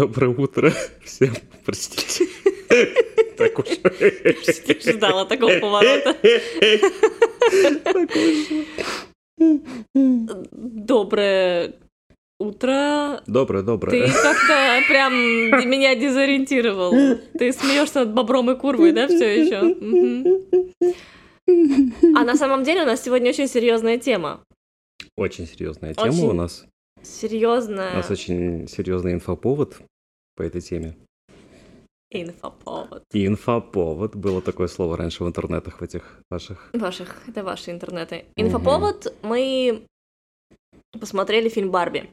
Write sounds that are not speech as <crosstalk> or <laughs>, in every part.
Доброе утро всем, простите. Так уж. Ждала такого поворота. Доброе утро. Доброе, Ты доброе. как-то прям меня дезориентировал. Ты смеешься над бобром и курвой, да, все еще? А на самом деле у нас сегодня очень серьезная тема. Очень серьезная тема Очень. у нас. У Серьезная нас очень серьезный инфоповод по этой теме. инфоповод. Инфоповод. Было такое слово раньше в интернетах в этих ваших. Ваших, это ваши интернеты. Инфоповод, мы посмотрели фильм «Барби».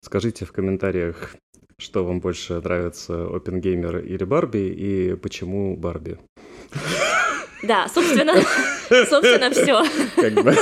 Скажите в комментариях, что вам больше нравится, Опенгеймер или Барби, и почему Барби. Да, собственно, <laughs> собственно, все. Как бы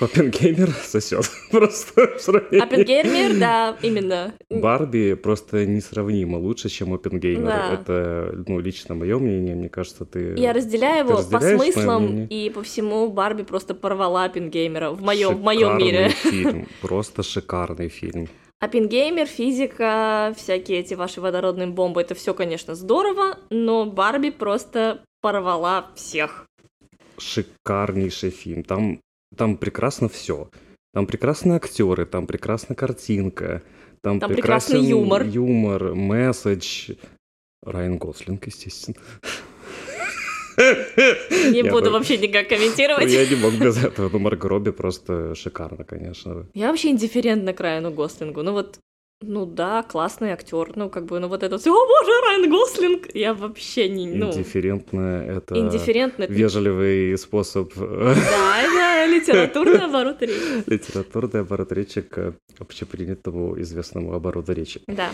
Опенгеймер сосет <laughs> просто в сравнении. Оппенгеймер, да, именно. Барби просто несравнимо лучше, чем Опенгеймер. Да. Это, ну, лично мое мнение, мне кажется, ты... Я разделяю Ты его по смыслам и по всему Барби просто порвала Оппенгеймера в моем, в моем мире. фильм, <laughs> просто шикарный фильм. Оппенгеймер, физика, всякие эти ваши водородные бомбы, это все, конечно, здорово, но Барби просто порвала всех. Шикарнейший фильм. Там, там прекрасно все. Там прекрасные актеры, там прекрасная картинка, там, Там прекрасный юмор. юмор, месседж. Райан Гослинг, естественно. Не Я буду бы- вообще никак комментировать. Я не мог без этого, но Марго Робби просто шикарно, конечно. Я вообще индифферентна к Райану Гослингу. Ну вот, ну да, классный актер, ну как бы, ну вот это все, о боже, Райан Гослинг! Я вообще не, ну, Индифферентно это индифферентно. вежливый способ э, Да, <laughs> литературный оборот речи. литературный оборот речи к общепринятому известному обороту речи. Да.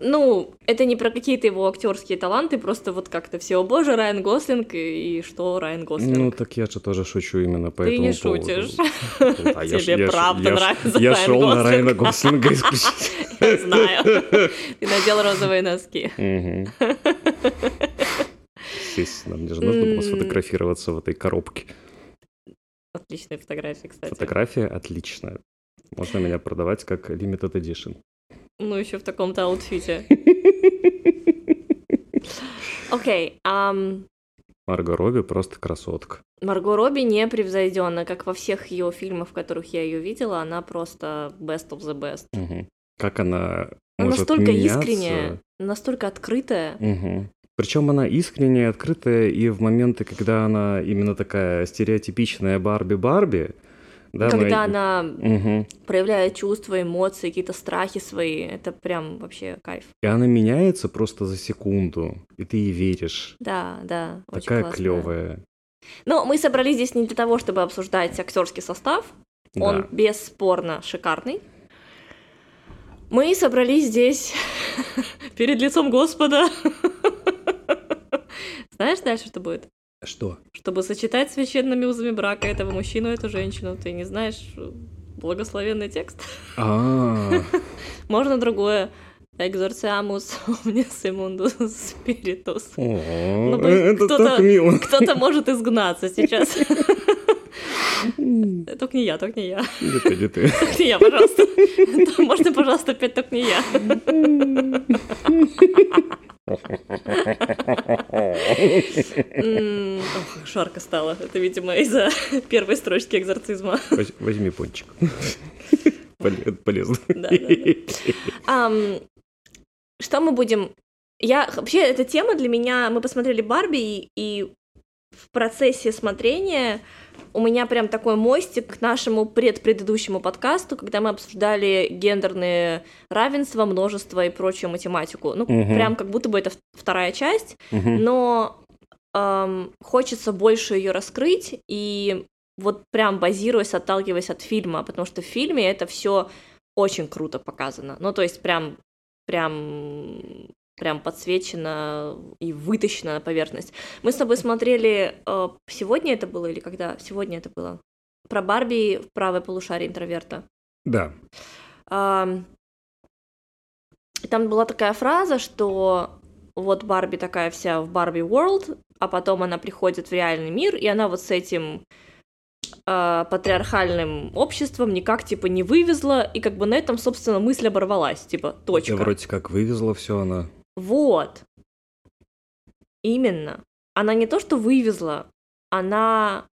Ну, это не про какие-то его актерские таланты, просто вот как-то все, о боже, Райан Гослинг, и, и что Райан Гослинг? Ну, так я же тоже шучу именно по Ты этому не поводу. шутишь. Да, Тебе я правда я ж- нравится Я Райан шел на Гослинг. Райана Гослинга исключительно. <laughs> Я знаю. Ты надел розовые носки. <laughs> Естественно, мне же нужно было сфотографироваться в этой коробке. Отличные фотографии, кстати. Фотография отличная. Можно меня продавать как limited edition. Ну, еще в таком-то аутфите. <laughs> Окей, Марго Робби просто красотка. Марго Робби непревзойденна, как во всех ее фильмах, в которых я ее видела, она просто best of the best. Мгм. Как она Она может настолько меняться. искренняя, настолько открытая. Причем она искренняя, открытая, и в моменты, когда она именно такая стереотипичная Барби-Барби, да, Когда она Мгм. проявляет чувства, эмоции, какие-то страхи свои, это прям вообще кайф. И она меняется просто за секунду, и ты ей веришь. Да, да, очень Такая клевая. Но мы собрались здесь не для того, чтобы обсуждать актерский состав. Он Да. бесспорно шикарный. Мы собрались здесь <laughs> перед лицом Господа. <laughs> Знаешь дальше, что будет? Что? Чтобы сочетать священными узами брака этого мужчину и эту женщину. Ты не знаешь э, благословенный текст? А, <laughs> Можно другое. Exorciamus omnes immundus spiritus. о, Ну, это кто-то- так мило. Кто-то может изгнаться сейчас. <laughs> Только не я, только не я. Не ты, не ты. <laughs> Только не я, пожалуйста. Можно, пожалуйста, опять только не я. Жарко стало. Это, видимо, из-за первой строчки экзорцизма. Воз- Возьми пончик. Поле- Полезно. Что мы будем... Я... Вообще, эта тема для меня... Мы посмотрели Барби, и в процессе смотрения у меня прям такой мостик к нашему предпредыдущему подкасту, когда мы обсуждали гендерные равенства, множество и прочую математику. Ну, Мгм. прям как будто бы это вторая часть, Мгм. но ам, хочется больше ее раскрыть и вот прям базируясь, отталкиваясь от фильма, потому что в фильме это все очень круто показано. Ну, то есть прям, прям, прям подсвечено и вытащено на поверхность. Мы с тобой смотрели, э, сегодня это было или когда? Сегодня это было. Про Барби в правой полушарии интроверта. Да. Ам, Там была такая фраза, что вот Барби такая вся в Барби World, а потом она приходит в реальный мир, и она вот с этим э, патриархальным обществом никак, типа, не вывезла, и как бы на этом, собственно, мысль оборвалась, типа, точка. Я вроде как вывезла все она. Вот. Именно. Она не то, что вывезла, она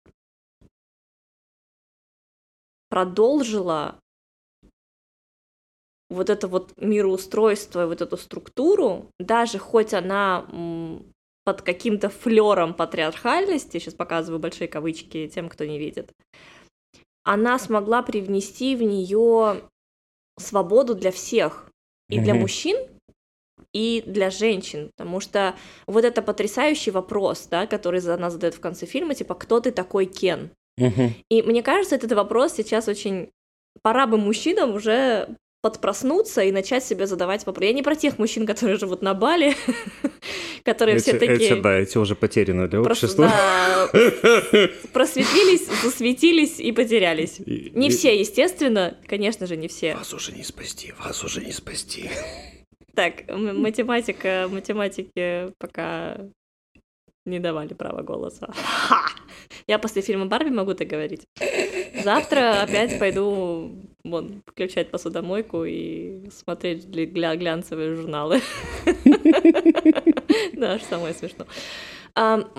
продолжила вот это вот мироустройство, вот эту структуру, даже хоть она под каким-то флером патриархальности, сейчас показываю большие кавычки тем, кто не видит, она смогла привнести в нее свободу для всех, и для мужчин, и для женщин, потому что вот это потрясающий вопрос, да, который она задает в конце фильма, типа, кто ты такой Кен? И мне кажется, этот вопрос сейчас очень пора бы мужчинам уже подпроснуться и начать себе задавать вопросы. Я не про тех мужчин, которые живут на Бали, <laughs> которые все такие... Эти, да, эти уже потеряны для общества. Да, <laughs> просветлились, засветились и потерялись. Не все, естественно, конечно же, не все. Вас уже не спасти, вас уже не спасти. Так, математика, математики пока не давали права голоса. Ха! Я после фильма Барби могу так говорить. Завтра опять пойду вон, включать посудомойку и смотреть гля глянцевые журналы. <laughs> Да, аж самое смешно.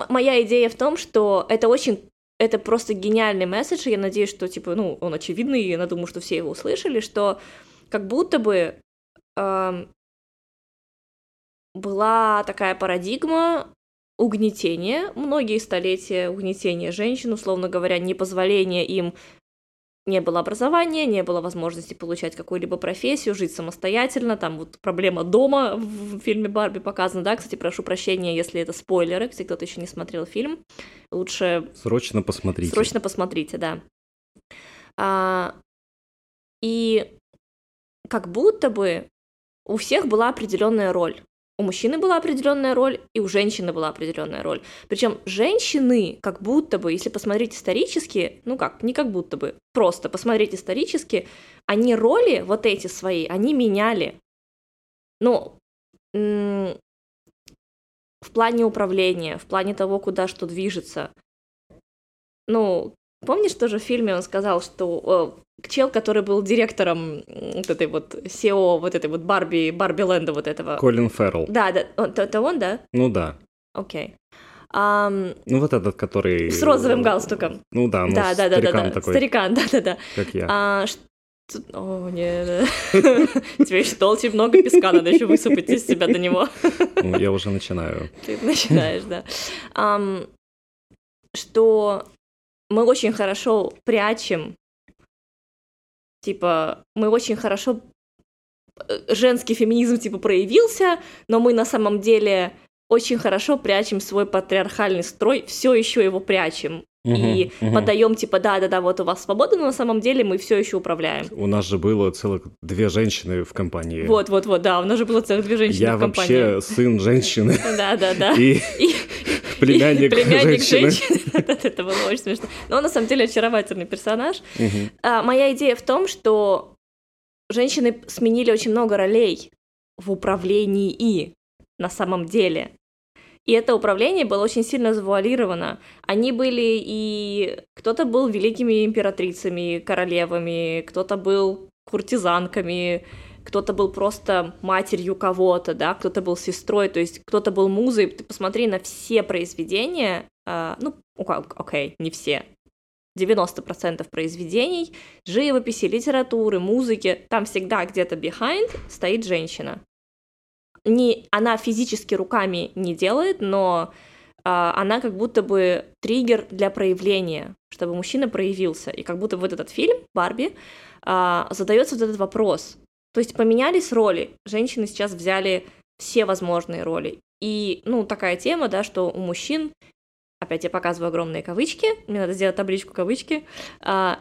Моя идея в том, что это очень это просто гениальный месседж, и я надеюсь, что, типа, ну, он очевидный, и я думаю, что все его услышали, что как будто бы была такая парадигма угнетения, многие столетия угнетения женщин, условно говоря, непозволения им не было образования, не было возможности получать какую-либо профессию, жить самостоятельно, там вот проблема дома в фильме Барби показана, да, кстати, прошу прощения, если это спойлеры, если кто-то еще не смотрел фильм, лучше... Срочно посмотрите. Срочно посмотрите, да. А, и как будто бы у всех была определенная роль у мужчины была определенная роль, и у женщины была определенная роль. Причем женщины, как будто бы, если посмотреть исторически, ну как, не как будто бы, просто посмотреть исторически, они роли вот эти свои, они меняли. Ну, в плане управления, в плане того, куда что движется. Ну, помнишь тоже в фильме он сказал, что чел, который был директором вот этой вот SEO, вот этой вот Барби, Барби Ленда вот этого. Колин Феррелл. Да, да, это, это он, да? Ну да. Окей. Okay. Um, ну вот этот, который... С розовым галстуком. Ну да, ну да, да, да, да, да. такой. Старикан, <laughs> да-да-да. Как я. А. О, нет. <laughs> Тебе еще толще много песка, надо еще высыпать из себя до него. <laughs> Ну, я уже начинаю. Ты начинаешь, да. Что мы очень хорошо прячем типа, мы очень хорошо э, женский феминизм типа проявился, но мы на самом деле очень хорошо прячем свой патриархальный строй, все еще его прячем. Uh-huh, и uh-huh. подаем типа да да да вот у вас свобода, но на самом деле мы все еще управляем. У нас же было целых две женщины в компании. Вот вот вот да, у нас же было целых две женщины Я в компании. Я вообще сын женщины. <laughs> Да да да. И племянник женщины. <laughs> Это было очень смешно. Но он на самом деле очаровательный персонаж. А, моя идея в том, что женщины сменили очень много ролей в управлении на самом деле. И это управление было очень сильно завуалировано. Они были и... Кто-то был великими императрицами, королевами, кто-то был куртизанками, кто-то был просто матерью кого-то, да, кто-то был сестрой, то есть кто-то был музой. Ты посмотри на все произведения, э, ну, окей, okay, не все, 90% произведений, живописи, литературы, музыки, там всегда где-то behind стоит женщина. Не, она физически руками не делает, но а, она как будто бы триггер для проявления, чтобы мужчина проявился. И как будто вот этот фильм Барби а, задается вот этот вопрос: то есть поменялись роли. Женщины сейчас взяли все возможные роли. И, ну, такая тема, да, что у мужчин, опять я показываю огромные кавычки, мне надо сделать табличку кавычки, а,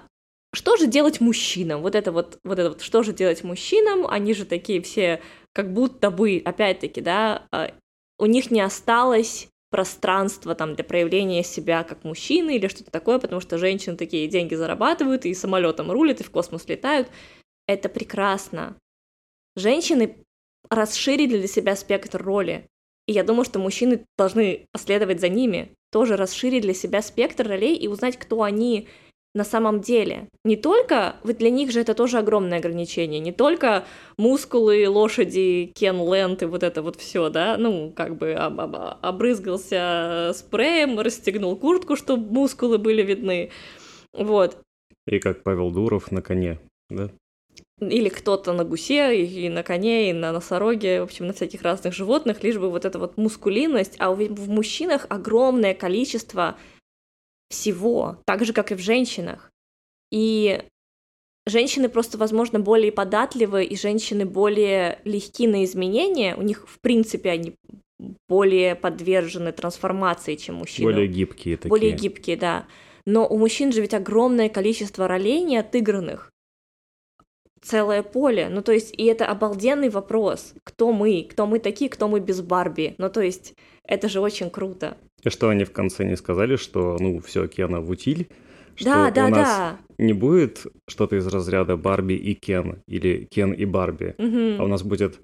что же делать мужчинам? Вот это вот, вот это вот, что же делать мужчинам? Они же такие все, как будто бы, опять-таки, да, а, у них не осталось пространства там для проявления себя как мужчины или что-то такое, потому что женщины такие деньги зарабатывают и самолетом рулят и в космос летают. Это прекрасно женщины расширили для себя спектр роли. И я думаю, что мужчины должны последовать за ними, тоже расширить для себя спектр ролей и узнать, кто они на самом деле. Не только, ведь для них же это тоже огромное ограничение, не только мускулы, лошади, Кен Лэнд и вот это вот все, да, ну, как бы об, об, обрызгался спреем, расстегнул куртку, чтобы мускулы были видны, вот. И как Павел Дуров на коне, да? Или кто-то на гусе, и на коне, и на носороге, в общем, на всяких разных животных, лишь бы вот эта вот мускулинность, а в мужчинах огромное количество всего, так же, как и в женщинах. И женщины просто, возможно, более податливы, и женщины более легки на изменения, у них, в принципе, они более подвержены трансформации, чем мужчины. Более гибкие такие. Более гибкие, да. Но у мужчин же ведь огромное количество ролей не отыгранных. Целое поле. Ну, то есть, и это обалденный вопрос. Кто мы? Кто мы такие? Кто мы без Барби? Ну, то есть, это же очень круто. И что они в конце не сказали, что, ну, все, Кена в утиль, что да, да, у нас да. не будет что-то из разряда Барби и Кен, или Кен и Барби, Мгм. а у нас будет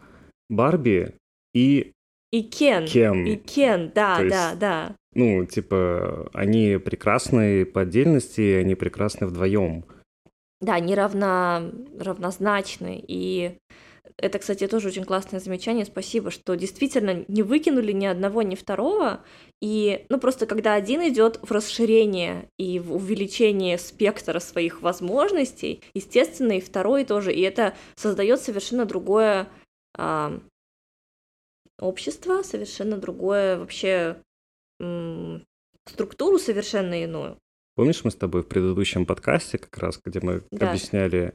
Барби и И Кен. Кен. И Кен, да, То есть- да, да. Ну, типа, они прекрасны по отдельности, они прекрасны вдвоем. Да, они равно, равнозначны. И это, кстати, тоже очень классное замечание. Спасибо, что действительно не выкинули ни одного, ни второго. И, ну, просто когда один идет в расширение и в увеличение спектра своих возможностей, естественно, и второй тоже. И это создает совершенно другое а, общество, совершенно другое вообще м, структуру совершенно иную. Помнишь, мы с тобой в предыдущем подкасте, как раз, где мы Да. объясняли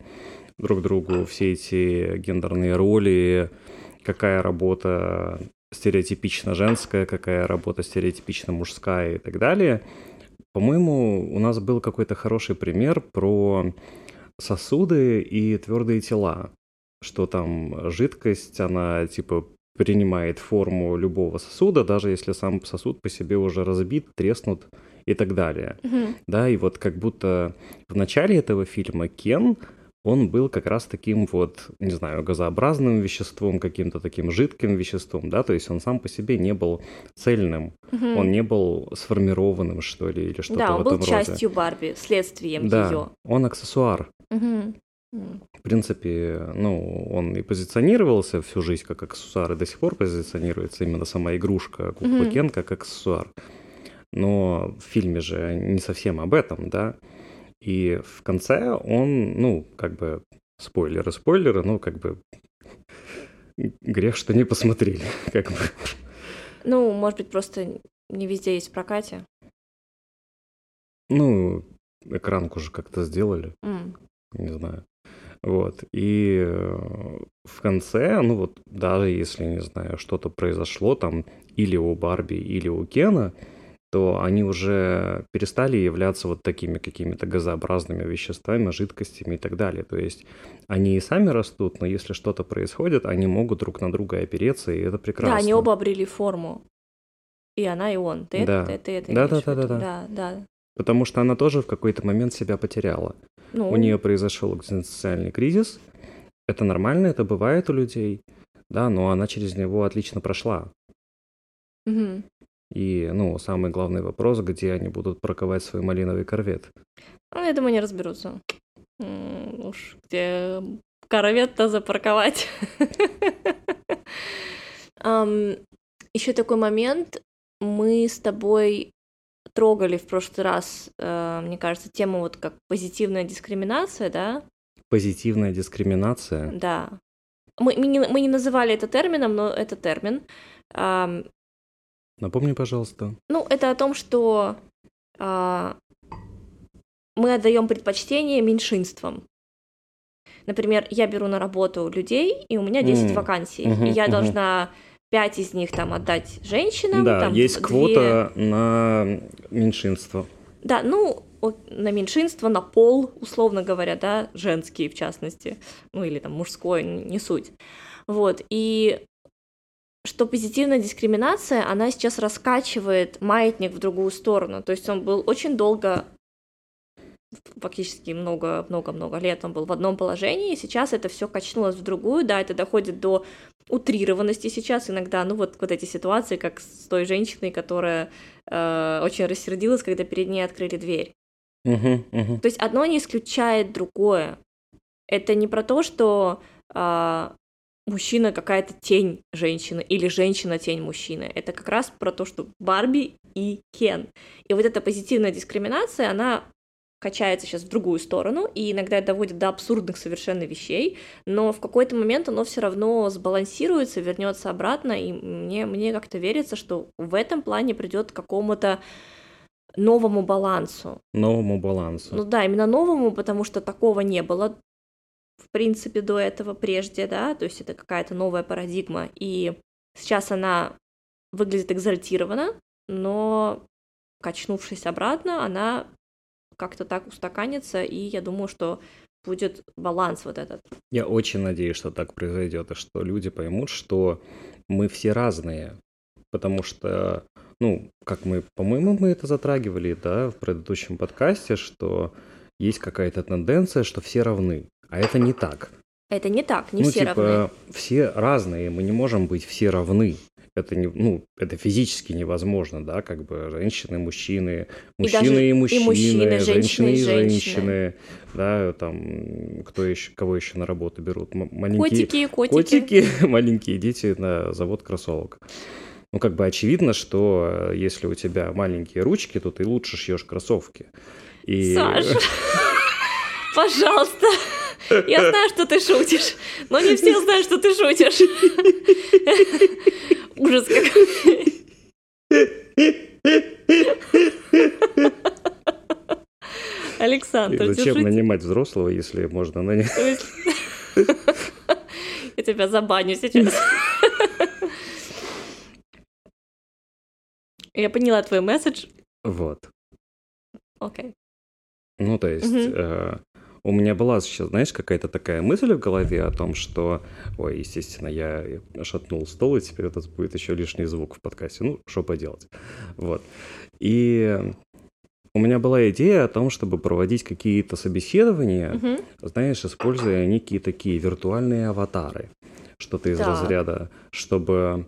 друг другу все эти гендерные роли, какая работа стереотипично женская, какая работа стереотипично мужская и так далее. По-моему, у нас был какой-то хороший пример про сосуды и твердые тела, что там жидкость, она типа принимает форму любого сосуда, даже если сам сосуд по себе уже разбит, треснут и так далее. Мгм. Да, и вот как будто в начале этого фильма Кен, он был как раз таким вот, не знаю, газообразным веществом, каким-то таким жидким веществом, да, то есть он сам по себе не был цельным, Мгм. он не был сформированным, что ли, или что-то Да, в он был этом роде. частью Барби, следствием Да, ее. он аксессуар. В принципе, ну, он и позиционировался всю жизнь как аксессуар, и до сих пор позиционируется именно сама игрушка кукла Мгм. Кен как аксессуар. Но в фильме же не совсем об этом, да. И в конце он, ну, как бы, спойлеры, спойлеры, ну, как бы, грех, что не посмотрели, <laughs> как бы. Ну, может быть, просто не везде есть в прокате. Ну, экранку же как-то сделали. М. не знаю. Вот. И э, в конце, ну вот, даже если, не знаю, что-то произошло там или у Барби, или у Кена, то они уже перестали являться вот такими какими-то газообразными веществами, жидкостями и так далее. То есть они и сами растут, но если что-то происходит, они могут друг на друга опереться, и это прекрасно. Да, они оба обрели форму. И она, и он. Ты Да. это, ты это Да, да, да, виду? да, да, да. Потому что она тоже в какой-то момент себя потеряла. Ну, У нее произошел экзистенциальный кризис. Это нормально, это бывает у людей. Да, но она через него отлично прошла. мгм. И, ну, самый главный вопрос, где они будут парковать свой малиновый корвет. Ну, я думаю, не разберутся. М, Уж где корвет-то запарковать. <laughs> Еще такой момент. Мы с тобой трогали в прошлый раз, э, мне кажется, тему вот как позитивная дискриминация, да? Позитивная дискриминация. Да. Мы, мы, не, мы не называли это термином, но это термин. Напомни, пожалуйста. Ну, это о том, что а, мы отдаем предпочтение меньшинствам. Например, я беру на работу людей, и у меня 10 М, вакансий, мгм, и я мгм. должна 5 из них там отдать женщинам. да, там, есть две- квота на меньшинство. Да, ну, на меньшинство, на пол, условно говоря, да, женские в частности, ну или там мужское, не суть. Вот, и что позитивная дискриминация, она сейчас раскачивает маятник в другую сторону. То есть он был очень долго, фактически много-много-много лет он был в одном положении, и сейчас это все качнулось в другую, да, это доходит до утрированности сейчас иногда, ну вот, вот эти ситуации, как с той женщиной, которая э, очень рассердилась, когда перед ней открыли дверь. Мгм, мгм. То есть одно не исключает другое. Это не про то, что а, мужчина какая-то тень женщины или женщина тень мужчины. Это как раз про то, что Барби и Кен. И вот эта позитивная дискриминация, она качается сейчас в другую сторону и иногда доводит до абсурдных совершенно вещей, но в какой-то момент оно все равно сбалансируется, вернется обратно, и мне, мне как-то верится, что в этом плане придет к какому-то новому балансу. Новому балансу. Ну да, именно новому, потому что такого не было, в принципе, до этого прежде, да, то есть это какая-то новая парадигма, и сейчас она выглядит экзальтированно, но качнувшись обратно, она как-то так устаканится, и я думаю, что будет баланс вот этот. Я очень надеюсь, что так произойдет, и что люди поймут, что мы все разные. Потому что, ну, как мы, по-моему, мы это затрагивали, да, в предыдущем подкасте, что есть какая-то тенденция, что все равны. А это не так. Это не так, не ну, все типа, равны. все разные, мы не можем быть все равны. Это не, ну, это физически невозможно, да, как бы женщины, мужчины, И мужчины и и мужчины, мужчины, женщины и и женщины. женщины, да, там, кто еще, кого еще на работу берут, маленькие Котики, котики. котики, <laughs> маленькие дети на завод кроссовок. Ну, как бы очевидно, что э, если у тебя маленькие ручки, то ты лучше шьешь кроссовки. И... Саша, <laughs> пожалуйста. Я знаю, что ты шутишь, но не все знают, что ты шутишь. Ужас какой. Александр, И зачем держите. нанимать взрослого, если можно нанять? Я тебя забаню сейчас. Я поняла твой месседж. Вот. Окей. Ну, то есть, Мгм. э, у меня была сейчас, знаешь, какая-то такая мысль в голове о том, что... Ой, естественно, я шатнул стол, и теперь это будет еще лишний звук в подкасте. Ну, что поделать. Вот. И у меня была идея о том, чтобы проводить какие-то собеседования, Мгм. знаешь, используя некие такие виртуальные аватары. Что-то из Так. разряда, чтобы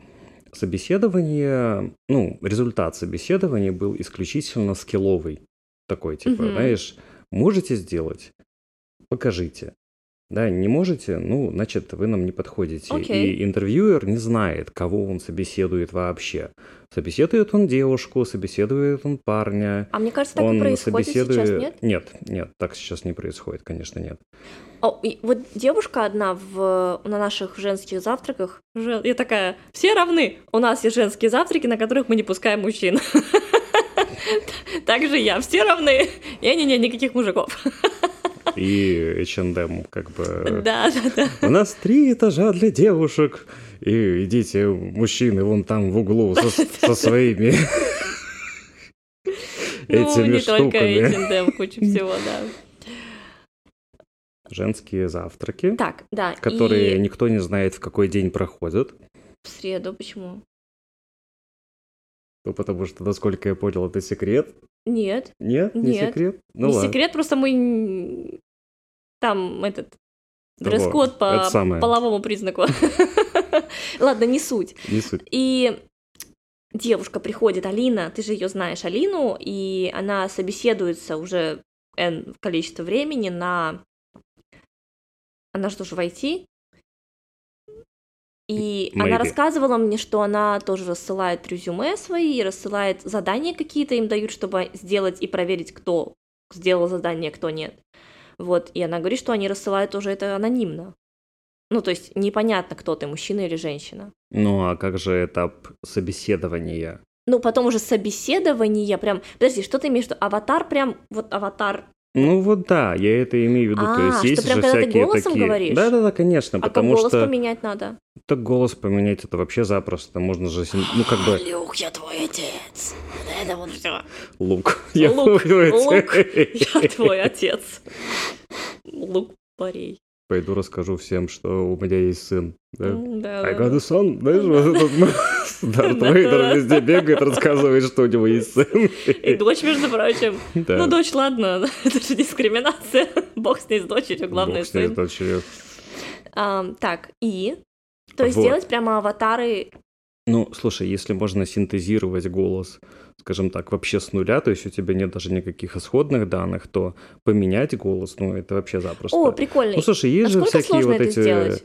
собеседование, ну, результат собеседования был исключительно скилловый. Такой, типа, Мгм. знаешь, можете сделать? Покажите. Да, не можете? Ну, значит, вы нам не подходите. Окей. И интервьюер не знает, кого он собеседует вообще. Собеседует он девушку, собеседует он парня. А мне кажется, так и он происходит собеседует... сейчас, нет? Нет, нет, так сейчас не происходит, конечно, нет. О, и вот девушка одна в, на наших женских завтраках, я такая, все равны, у нас есть женские завтраки, на которых мы не пускаем мужчин. <laughs> Также я, все равны, не-не-не, никаких мужиков. <laughs> И H&M как бы... Да, да, да. У нас три этажа для девушек. И идите, мужчины, вон там в углу со, <laughs> со своими Ну, этими не только штуками. H&M, куча всего, да. Женские завтраки, Так, да, которые и никто не знает, в какой день проходят. в среду, почему? Ну, потому что, насколько я понял, это секрет. Нет, Нет, не Нет. секрет? Ну не ладно. секрет, просто мы там этот дресс-код по половому признаку. <laughs> Ладно, не суть. Не суть. И девушка приходит, Алина, ты же ее знаешь, Алину, и она собеседуется уже N количество времени на... Она что же в IT? И она Maybe. рассказывала мне, что она тоже рассылает резюме свои, рассылает задания какие-то им дают, чтобы сделать и проверить, кто сделал задание, кто нет. Вот, и она говорит, что они рассылают тоже это анонимно. Ну, то есть непонятно, кто ты, мужчина или женщина. Ну, а как же этап собеседования? Ну, потом уже собеседование прям... Подожди, что ты имеешь в виду? Аватар прям... Вот аватар... Ну вот да, я это имею в виду. То А, есть что есть прям же когда ты всякие голосом такие. говоришь? Да, да, да, конечно, А как потому голос что поменять надо? так голос поменять это вообще запросто. Можно же, ну как бы Люк, я твой отец. Это вот все. лук. <laughs> Я Лук, твой лук. <laughs> Я твой отец. Лук парей. Пойду расскажу всем, что у меня есть сын. Да? Да, I да, got да. a son. Знаешь, вот этот Дарт Вейдер везде бегает, рассказывает, что у него есть сын. И дочь, между прочим. Да. Ну, дочь, ладно, <laughs> это же дискриминация. Бог с ней с дочерью, главное, Бог с ней, сын. с дочерью. Так, и... То есть Вот. сделать прямо аватары Ну, слушай, если можно синтезировать голос, скажем так, вообще с нуля, то есть у тебя нет даже никаких исходных данных, то поменять голос, ну, это вообще запросто. О, прикольно. Ну, слушай, есть Насколько же всякие вот эти... сделать?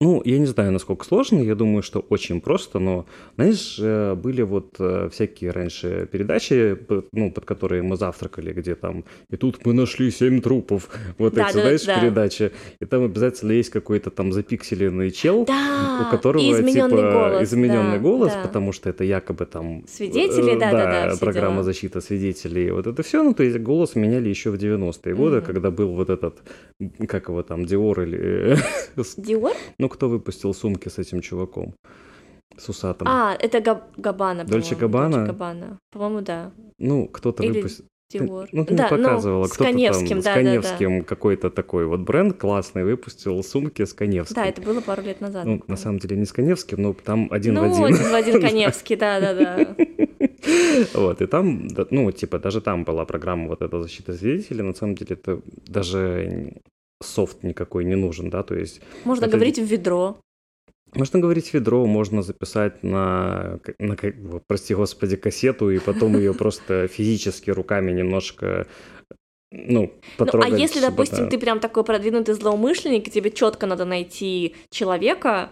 Ну, я не знаю, насколько сложно, я думаю, что очень просто, но, знаешь, э, были вот э, всякие раньше передачи, ну, под которые мы завтракали, где там, и тут мы нашли семь трупов, <laughs> вот Да, эти, да, знаешь, да. передачи, и там обязательно есть какой-то там запикселенный чел, Да, у которого измененный типа голос. измененный да, голос, да. потому что это якобы там Свидетели, э, да-да-да, все программа дела. защиты свидетелей, вот это все, ну то есть голос меняли еще в 90-е годы, Мгм. когда был вот этот, как его там, Диор или, <laughs> с- Диор? ну кто выпустил сумки с этим чуваком, с усатым, А, это Габ- Габбана, Дольче Габбана? Дольче Габбана. По-моему, да. ну кто-то или выпустил. Диор. Ну, ты да, не показывала, с кто-то Каневским, там с да, да, да. Каневским какой-то такой вот бренд классный выпустил сумки с Каневским. Да, это было пару лет назад. Ну, на самом деле не с Каневским, но там один ну, в один. один в один <laughs> Каневский, да-да-да. <laughs> Вот, и там, да, ну, типа, даже там была программа вот эта защита свидетелей, на самом деле это даже софт никакой не нужен, да, то есть Можно Это- говорить в ведро. можно говорить ведро, можно записать на, на прости господи, кассету, и потом ее <laughs> просто физически руками немножко, ну, Ну, потрогать. а если, допустим, это- ты прям такой продвинутый злоумышленник, и тебе четко надо найти человека,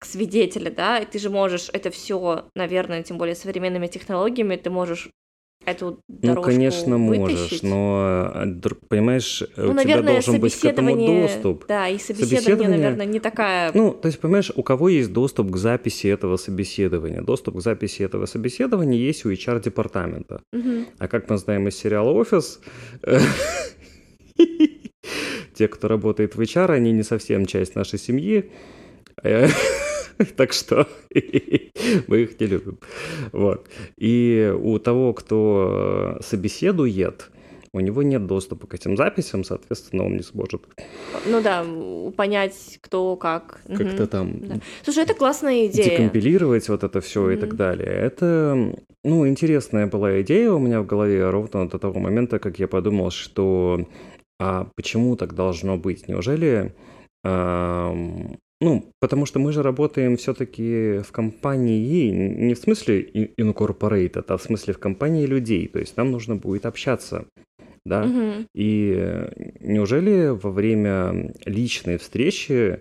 к свидетеля, да, и ты же можешь это все, наверное, тем более современными технологиями, ты можешь эту Ну, дорожку конечно, можешь, вытащить. но, э, др- понимаешь, э, Ну, у тебя наверное, должен быть к этому доступ. да, и собеседование, Собеседование- наверное, не такая. Ну, то есть, понимаешь, у кого есть доступ к записи этого собеседования? Доступ к записи этого собеседования есть у HR-департамента. Мгм. А как мы знаем из сериала «Офис», э, <laughs> те, кто работает в HR, они не совсем часть нашей семьи. <laughs> Так что <laughs> мы их не любим. Вот. И у того, кто э, собеседует, у него нет доступа к этим записям, соответственно, он не сможет Ну да, понять, кто как. Как-то там Да. Слушай, это классная идея. декомпилировать вот это все и Мгм. так далее. Это, ну, интересная была идея у меня в голове ровно до того момента, как я подумал, что а почему так должно быть? Неужели, ам, ну, потому что мы же работаем все-таки в компании, не в смысле и- incorporated, а в смысле в компании людей, то есть нам нужно будет общаться, да? Мгм. И неужели во время личной встречи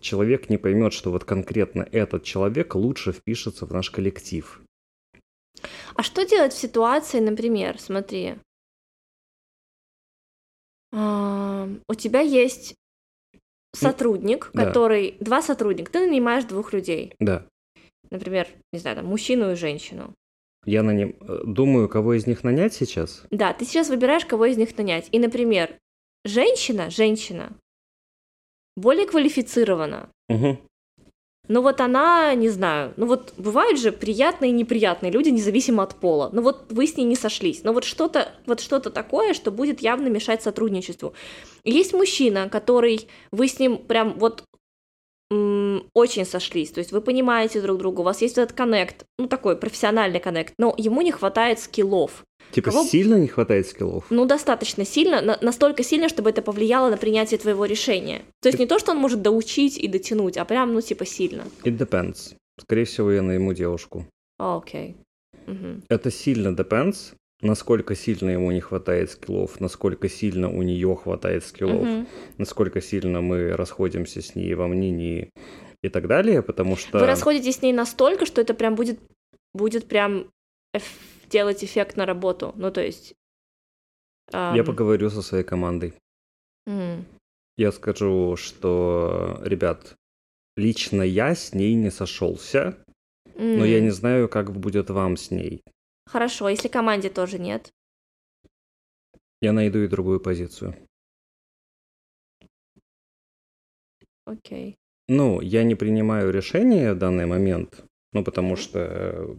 человек не поймет, что вот конкретно этот человек лучше впишется в наш коллектив? А что делать в ситуации, например, смотри, а, у тебя есть сотрудник, да. который... Два сотрудника, ты нанимаешь двух людей, Да. например, не знаю, там, мужчину и женщину. Я на нем э, думаю, кого из них нанять сейчас. Да, ты сейчас выбираешь, кого из них нанять. И, например, женщина, женщина, более квалифицирована, Мгм. Но вот она, не знаю, ну вот бывают же приятные и неприятные люди, независимо от пола. Ну вот вы с ней не сошлись. Но вот что-то вот что-то такое, что будет явно мешать сотрудничеству. Есть мужчина, который вы с ним прям вот очень сошлись. То есть вы понимаете друг друга, у вас есть этот коннект, ну такой профессиональный коннект, но ему не хватает скиллов. Типа Кого- сильно не хватает скиллов? Ну, достаточно сильно, на- настолько сильно, чтобы это повлияло на принятие твоего решения. То есть не то, что он может доучить и дотянуть, а прям, ну, типа, сильно. It depends. Скорее всего, я найму девушку. А, Окей. Мгм. Это сильно depends, насколько сильно ему не хватает скиллов, насколько сильно у нее хватает скиллов, Мгм. насколько сильно мы расходимся с ней во мнении и так далее, потому что... Вы расходитесь с ней настолько, что это прям будет, будет прям эф- делать эффект на работу. Ну, то есть... Я ам, поговорю со своей командой. м, Я скажу, что, ребят, лично я с ней не сошелся, но я не знаю, как будет вам с ней. Хорошо, если команде тоже нет? Я найду и другую позицию. Окей. Ну, я не принимаю решения в данный момент, ну, потому что э,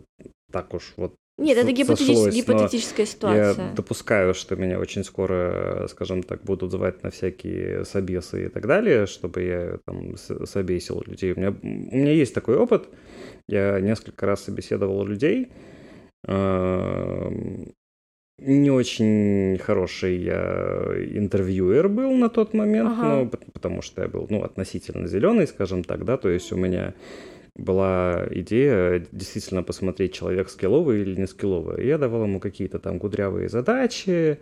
так уж вот Нет, это гипотетич- сошлось, гипотетическая ситуация. Я допускаю, что меня очень скоро, скажем так, будут звать на всякие собесы и так далее, чтобы я там собесил людей. У меня, у меня есть такой опыт. Я несколько раз собеседовал людей. Эм, Не очень хороший я интервьюер был на тот момент, Ага. но пот- потому что я был, ну, относительно зеленый, скажем так, да, то есть у меня была идея действительно посмотреть, человек скилловый или не скилловый. И я давал ему какие-то там кудрявые задачи,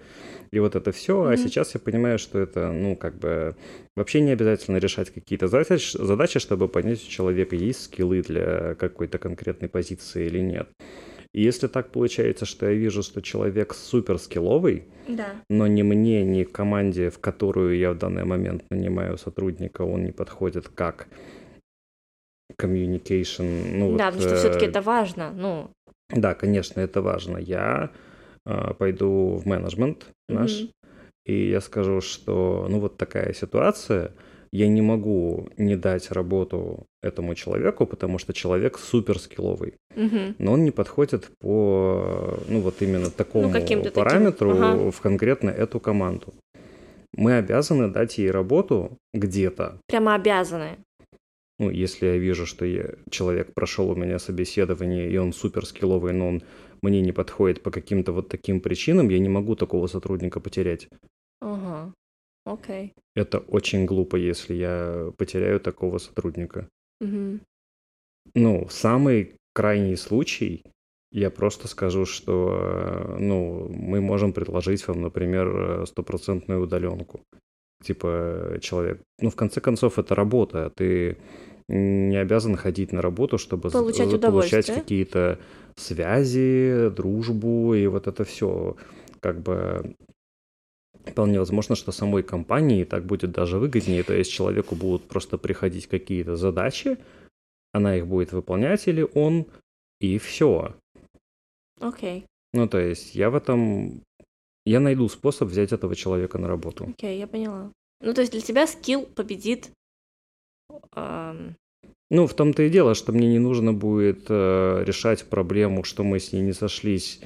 и вот это все. Mm-hmm. А сейчас я понимаю, что это, ну, как бы вообще не обязательно решать какие-то задачи, задачи, чтобы понять, у человека есть скиллы для какой-то конкретной позиции или нет. И если так получается, что я вижу, что человек супер скилловый, да. но ни мне, ни команде, в которую я в данный момент нанимаю сотрудника, он не подходит как communication. Ну, да, вот, потому что э... все-таки это важно. Ну. Да, конечно, это важно. Я э, пойду в менеджмент наш, mm-hmm. и я скажу, что ну вот такая ситуация – я не могу не дать работу этому человеку, потому что человек супер скилловый. Угу. Но он не подходит по, ну вот именно такому ну, параметру ага. в конкретно эту команду. Мы обязаны дать ей работу где-то. Прямо обязаны. Ну, если я вижу, что я, человек прошел у меня собеседование, и он супер скилловый, но он мне не подходит по каким-то вот таким причинам, я не могу такого сотрудника потерять. Ага. Окей. Это очень глупо, если я потеряю такого сотрудника. Угу. Ну, самый крайний случай, я просто скажу, что ну, мы можем предложить вам, например, стопроцентную удаленку. Типа человек, ну, в конце концов, это работа, а ты не обязан ходить на работу, чтобы получать, получать какие-то связи, дружбу и вот это все. Как бы Вполне возможно, что самой компании так будет даже выгоднее, то есть человеку будут просто приходить какие-то задачи, она их будет выполнять или он, и все. Окей. Okay. Ну, то есть я в этом... Я найду способ взять этого человека на работу. Окей, okay, я поняла. Ну, то есть для тебя скилл победит... Эм... Ну, в том-то и дело, что мне не нужно будет э, решать проблему, что мы с ней не сошлись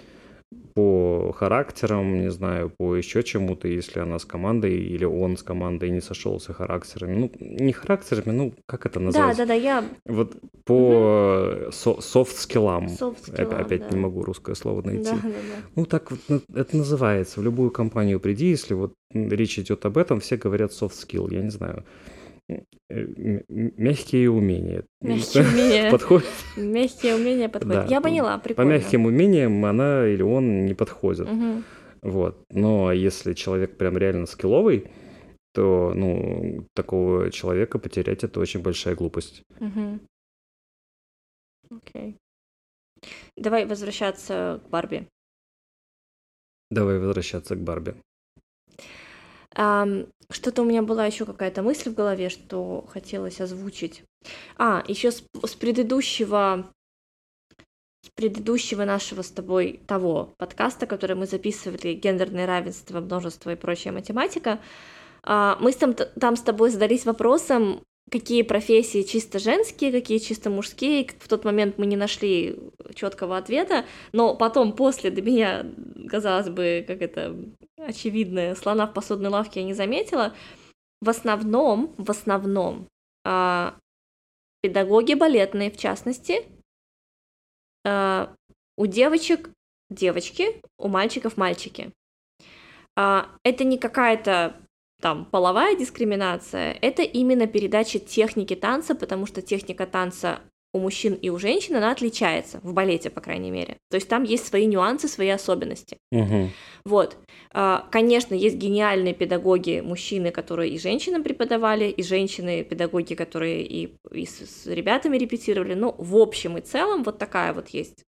по характерам, не знаю, по еще чему-то, если она с командой или он с командой не сошелся характерами. Ну, не характерами, ну, как это назвать? Да, да, да, я... Вот по угу. софт-скиллам. Софт-скиллам, Опять да. не могу русское слово найти. Да, да, да. Ну, так вот ну, это называется. В любую компанию приди, если вот речь идет об этом, все говорят soft-skill, я не знаю. Э, мягкие умения. Мягкие умения. Подходит. Мягкие умения подходят. Да. Я поняла, прикольно. По мягким умениям она или он не подходит. Угу. Вот. Но если человек прям реально скилловый, то, ну, такого человека потерять это очень большая глупость. Угу. Окей. Давай возвращаться к Барби. Давай возвращаться к Барби. Что-то у меня была еще какая-то мысль в голове, что хотелось озвучить. А, еще с, с предыдущего с предыдущего нашего с тобой того подкаста, который мы записывали «Гендерное равенство, множество и прочая математика», а, мы там, там с тобой задались вопросом, какие профессии чисто женские, какие чисто мужские. В тот момент мы не нашли четкого ответа, но потом, после, до меня, казалось бы, как это очевидное, слона в посудной лавке я не заметила. В основном, в основном, а, педагоги балетные, в частности, а, у девочек девочки, у мальчиков мальчики. А, это не какая-то там половая дискриминация, это именно передача техники танца, потому что техника танца у мужчин и у женщин она отличается, в балете, по крайней мере. То есть там есть свои нюансы, свои особенности. Угу. Вот. А, конечно, есть гениальные педагоги, мужчины, которые и женщинам преподавали, и женщины-педагоги, которые и, и с, с ребятами репетировали. Ну, в общем и целом, вот такая вот есть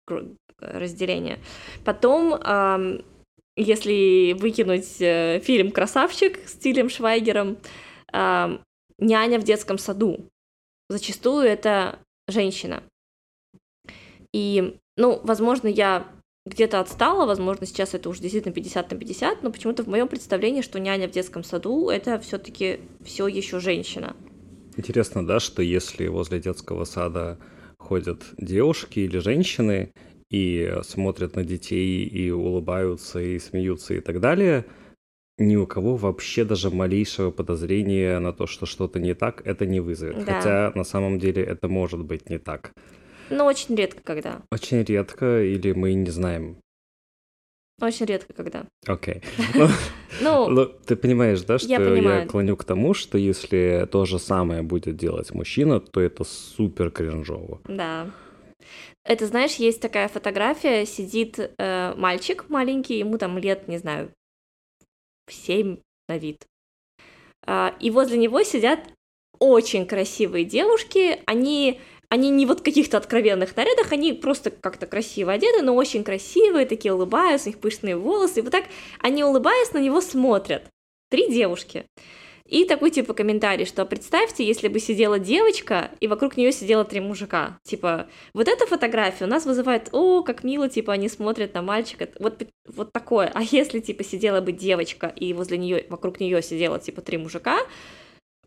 разделение. Потом если выкинуть э, фильм «Красавчик» с Тилем Швайгером, няня в детском саду. Зачастую это женщина. И, ну, возможно, я где-то отстала, возможно, сейчас это уже действительно 50 на 50, но почему-то в моем представлении, что няня в детском саду это все-таки все еще женщина. Интересно, да, что если возле детского сада ходят девушки или женщины, и смотрят на детей, и улыбаются, и смеются, и так далее, ни у кого вообще даже малейшего подозрения на то, что что-то не так, это не вызовет. Да. Хотя на самом деле это может быть не так. Но очень редко когда. Очень редко, или мы не знаем. Очень редко когда. Окей. <laughs> Ну, Ну, ну, ты понимаешь, да, что Я клоню к тому, что если то же самое будет делать мужчина, то это супер кринжово. да. Это, знаешь, есть такая фотография, сидит э, мальчик маленький, ему там лет, не знаю, семь на вид. А, и возле него сидят очень красивые девушки, они, они не вот в каких-то откровенных нарядах, они просто как-то красиво одеты, но очень красивые, такие улыбаются, у них пышные волосы, и вот так они улыбаясь на него смотрят. Три девушки. И такой типа комментарий, что представьте, если бы сидела девочка, и вокруг нее сидело три мужика. Типа, вот эта фотография у нас вызывает, о, как мило, типа, они смотрят на мальчика. Вот, вот такое. А если, типа, сидела бы девочка, и возле нее, вокруг нее сидело, типа, три мужика,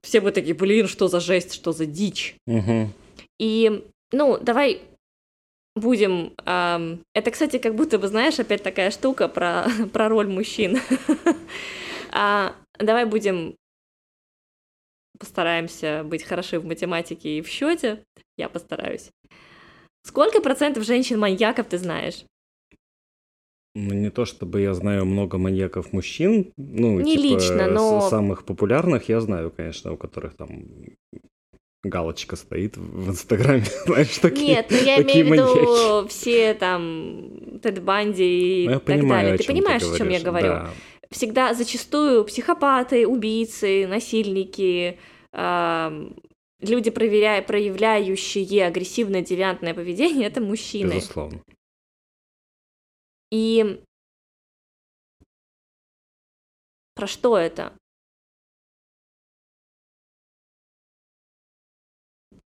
все бы такие, блин, что за жесть, что за дичь. Мгм. И, ну, давай будем... ам, это, кстати, как будто бы, знаешь, опять такая штука про, <laughs> про роль мужчин. <laughs> А, Давай будем... Постараемся быть хороши в математике и в счете. Я постараюсь. Сколько процентов женщин-маньяков ты знаешь? Ну, не то чтобы я знаю много маньяков мужчин, ну, Не типа, лично, но- самых популярных я знаю, конечно, у которых там галочка стоит в Инстаграме, <laughs> знаешь, такие. Нет, ну я имею в виду все там Тед Банди и Ну, так понимаю, далее. Ты понимаешь, о чем я говорю? да. Всегда зачастую психопаты, убийцы, насильники, ам, люди, проверяя, проявляющие агрессивное девиантное поведение, это мужчины. Безусловно. И про что это?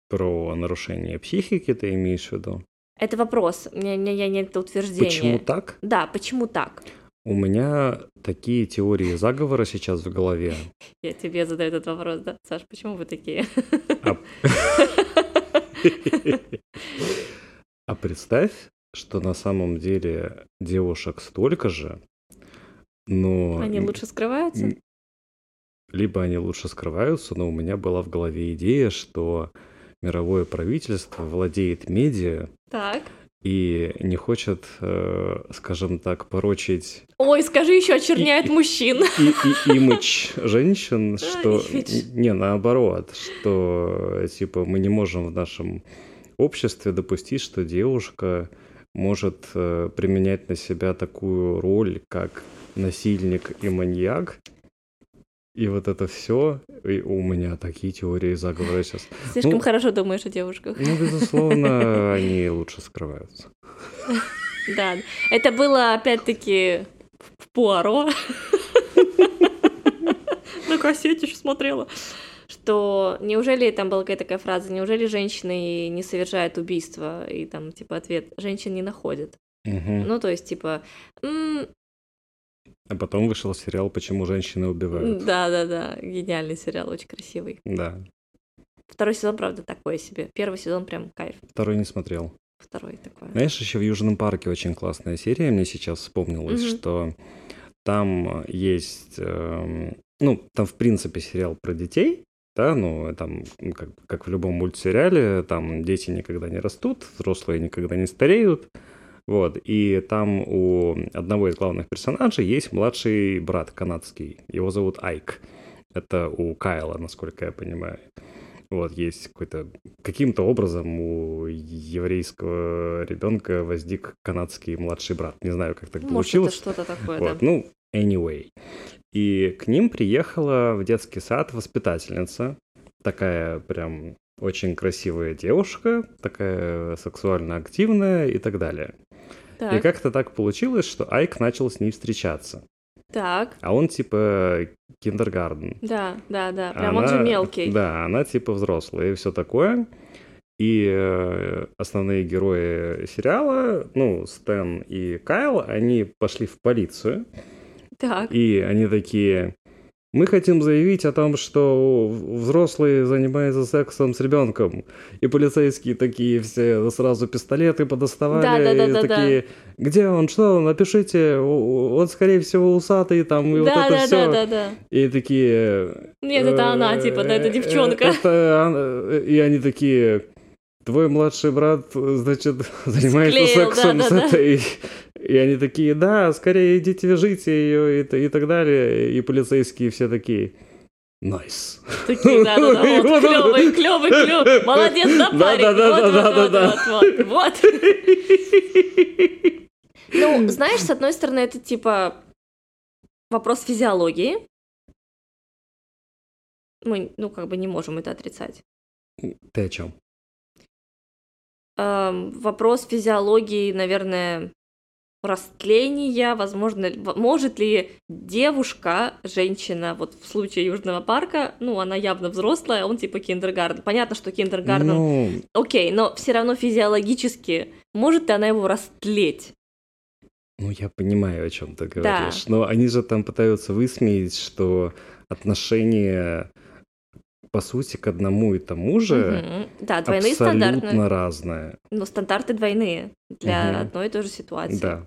Про нарушение психики ты имеешь в виду? Это вопрос, я, я, я не это утверждение. Почему так? Да, почему так? У меня такие теории заговора сейчас в голове. Я тебе задаю этот вопрос, да? Саш, почему вы такие? А- <laughs> А представь, что на самом деле девушек столько же, но... Они лучше скрываются? Либо они лучше скрываются, но у меня была в голове идея, что мировое правительство владеет медиа Так. И не хочет, э, скажем так, порочить Ой, скажи еще, очерняет И- мужчин. и, и имидж женщин, <laughs> что не наоборот, что типа мы не можем в нашем обществе допустить, что девушка может э, применять на себя такую роль, как насильник и маньяк. И вот это все, и у меня такие теории заговора сейчас. Слишком Ну, хорошо думаешь о девушках. Ну, безусловно, они лучше скрываются. <laughs> Да, это было опять-таки в Пуаро. <laughs> На кассете еще смотрела. Что неужели там была какая-то такая фраза, неужели женщины не совершают убийства? И там типа ответ, женщин не находят. Ну, то есть, типа, А потом вышел сериал «Почему женщины убивают». да-да-да, гениальный сериал, очень красивый. Да. Второй сезон, правда, такой себе. Первый сезон прям кайф, Второй не смотрел. второй такой. Знаешь, еще в Южном парке очень классная серия, мне сейчас вспомнилось, Мгм. что там есть, эм, ну, там в принципе сериал про детей, да, ну, там, ну, как, как в любом мультсериале, там дети никогда не растут, взрослые никогда не стареют, вот, и там у одного из главных персонажей есть младший брат канадский, его зовут Айк, это у Кайла, насколько я понимаю. Вот, есть какой-то... Каким-то образом у еврейского ребенка возник канадский младший брат. Не знаю, как так Может, это получилось. что-то такое, Вот, да. ну, anyway. И к ним приехала в детский сад воспитательница, такая прям очень красивая девушка, такая сексуально активная и так далее. И Так, как-то так получилось, что Айк начал с ней встречаться. так, А он типа киндергарден. да, да, да. Прям он же Она- мелкий. Да, она типа взрослая и все такое. И э, основные герои сериала, ну, Стэн и Кайл, они пошли в полицию, Так. и они такие, мы хотим заявить о том, что взрослые занимаются сексом с ребенком. И полицейские такие все сразу пистолеты подоставали. Да-да-да-да-да. и такие, где он, что, напишите, он, скорее всего, усатый, там, и вот да, это да, все. да, да, да. И такие, Нет, это она, Э, типа, да, это э, девчонка. это она. И они такие, твой младший брат, значит, <laughs> занимается Склеил, сексом с да-да-да. этой... И они такие, да, скорее идите вяжите ее и, и так далее. И полицейские все такие, Nice. Такие, да, да, да, <laughs> вот, клевый, клевый, клевый. Молодец, да, парень? Да, да, да, да, да, вот, вот, вот. <laughs> Ну, знаешь, с одной стороны, это типа вопрос физиологии. Мы, ну, как бы не можем это отрицать. Ты о чем? Эм, вопрос физиологии, наверное, растления, возможно, может ли девушка, женщина, вот в случае Южного парка, ну, она явно взрослая, он типа киндергарден. Понятно, что киндергарден, ну... окей, но все равно физиологически может ли она его растлеть? Ну, я понимаю, о чем ты говоришь. Да. Но они же там пытаются высмеять, что отношения по сути, к одному и тому же угу. да, двойные абсолютно разное. Но стандарты двойные для угу. одной и той же ситуации. Да.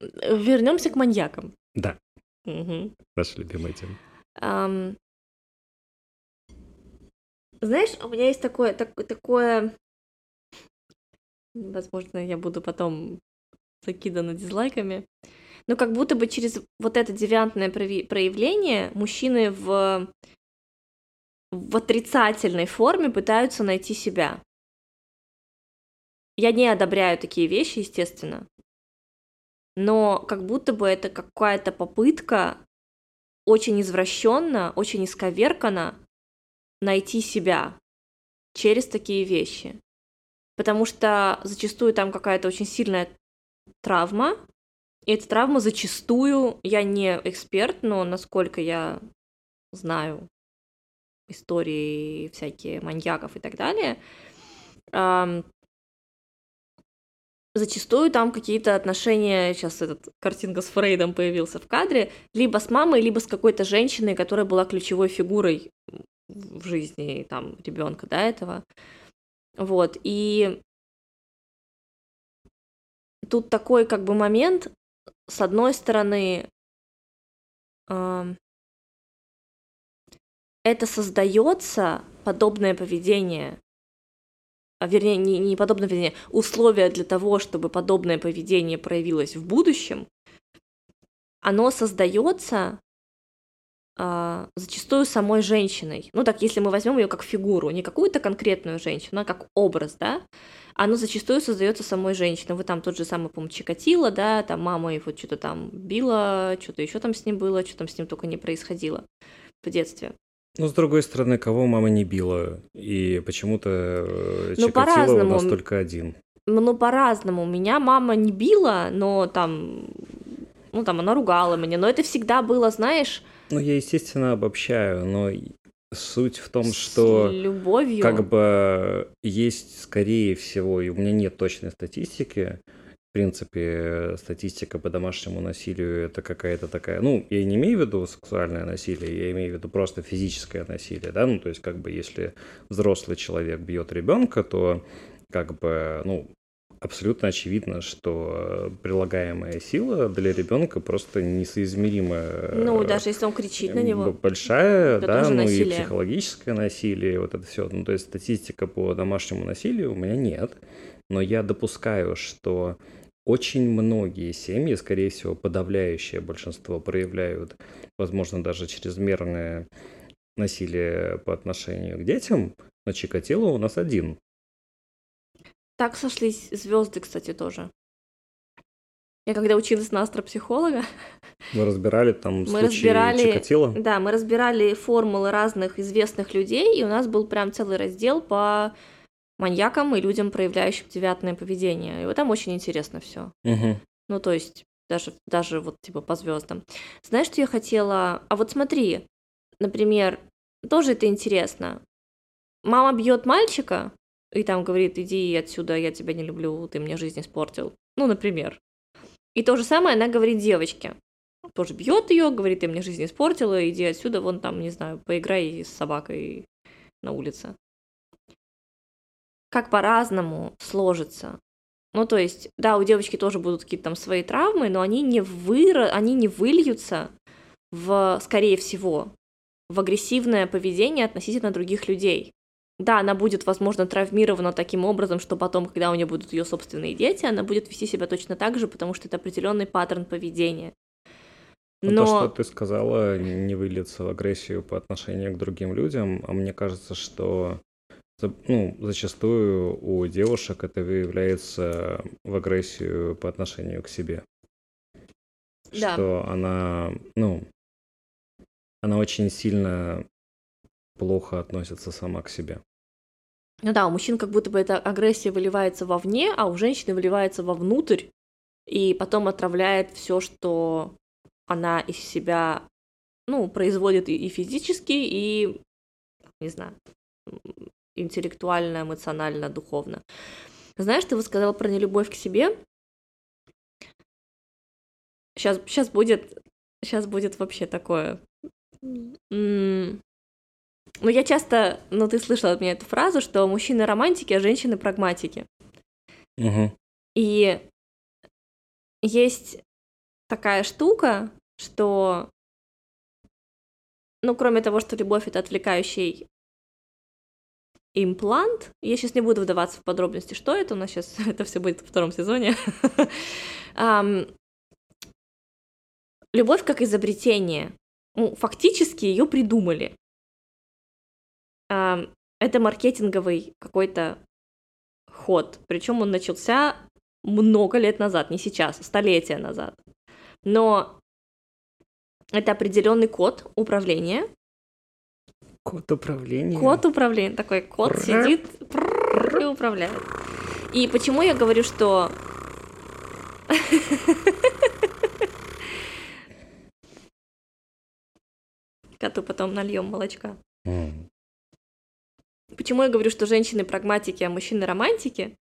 Вернемся к маньякам. Да. Угу. Наша любимая тема. Um, знаешь, у меня есть такое, так, такое, возможно, я буду потом закидана дизлайками, но как будто бы через вот это девиантное проявление мужчины в, в отрицательной форме пытаются найти себя. Я не одобряю такие вещи, естественно, но как будто бы это какая-то попытка очень извращенно, очень исковерканно найти себя через такие вещи. Потому что зачастую там какая-то очень сильная травма, и эта травма зачастую, я не эксперт, но насколько я знаю истории всякие маньяков и так далее, зачастую там какие-то отношения, сейчас этот картинка с Фрейдом появился в кадре, либо с мамой, либо с какой-то женщиной, которая была ключевой фигурой в жизни там ребенка до этого. Вот, и тут такой как бы момент, с одной стороны, это создается подобное поведение а, вернее, не, не подобное поведение, условия для того, чтобы подобное поведение проявилось в будущем, оно создается а, зачастую самой женщиной. Ну так, если мы возьмем ее как фигуру, не какую-то конкретную женщину, а как образ, да, оно зачастую создается самой женщиной. Вы там тот же самый, по-моему, Чикатило, да, там мама его что-то там била, что-то еще там с ним было, что там с ним только не происходило в детстве. Ну, с другой стороны, кого мама не била? И почему-то э, ну, Чикатило у нас только один. Ну, по-разному. Меня мама не била, но там... Ну, там она ругала меня. Но это всегда было, знаешь... Ну, я, естественно, обобщаю, но суть в том, что... любовью. Как бы есть, скорее всего, и у меня нет точной статистики, принципе, статистика по домашнему насилию это какая-то такая, ну, я не имею в виду сексуальное насилие, я имею в виду просто физическое насилие, да, ну, то есть, как бы, если взрослый человек бьет ребенка, то, как бы, ну, абсолютно очевидно, что прилагаемая сила для ребенка просто несоизмеримо. Ну, даже если он кричит на него. Большая, да, ну насилие. и психологическое насилие, вот это все. Ну, то есть статистика по домашнему насилию у меня нет. Но я допускаю, что очень многие семьи, скорее всего, подавляющее большинство проявляют, возможно, даже чрезмерное насилие по отношению к детям, но Чикатило у нас один. Так сошлись звезды, кстати, тоже. Я когда училась на астропсихолога, мы разбирали там мы разбирали, Чикатило. Да, мы разбирали формулы разных известных людей, и у нас был прям целый раздел по маньякам и людям, проявляющим девятное поведение. И вот там очень интересно все. Угу. Ну, то есть, даже, даже вот типа по звездам. Знаешь, что я хотела? А вот смотри, например, тоже это интересно. Мама бьет мальчика и там говорит, иди отсюда, я тебя не люблю, ты мне жизнь испортил. Ну, например. И то же самое она говорит девочке. Тоже бьет ее, говорит, ты мне жизнь испортила, иди отсюда, вон там, не знаю, поиграй с собакой на улице как по-разному сложится. Ну, то есть, да, у девочки тоже будут какие-то там свои травмы, но они не, выра... они не выльются в, скорее всего, в агрессивное поведение относительно других людей. Да, она будет, возможно, травмирована таким образом, что потом, когда у нее будут ее собственные дети, она будет вести себя точно так же, потому что это определенный паттерн поведения. Но... Ну, то, что ты сказала, не выльется в агрессию по отношению к другим людям, а мне кажется, что ну, зачастую у девушек это выявляется в агрессию по отношению к себе. Да. Что она, ну, она очень сильно плохо относится сама к себе. Ну да, у мужчин как будто бы эта агрессия выливается вовне, а у женщины выливается вовнутрь, и потом отравляет все, что она из себя, ну, производит и физически, и, не знаю, интеллектуально, эмоционально, духовно. Знаешь, ты вот сказала про нелюбовь к себе. Сейчас, сейчас будет, сейчас будет вообще такое. Ну, я часто, ну, ты слышала от меня эту фразу, что мужчины романтики, а женщины прагматики. Угу. И есть такая штука, что, ну, кроме того, что любовь — это отвлекающий имплант, я сейчас не буду вдаваться в подробности, что это, у нас сейчас <laughs> это все будет во втором сезоне. <laughs> Любовь как изобретение. Ну, фактически ее придумали. Это маркетинговый какой-то ход, причем он начался много лет назад, не сейчас, столетия назад. Но это определенный код управления. Код управления. Код управления. Такой код сидит и управляет. И почему я говорю, что <laughs> коту потом нальем молочка. Mm. Почему я говорю, что женщины прагматики, а мужчины романтики?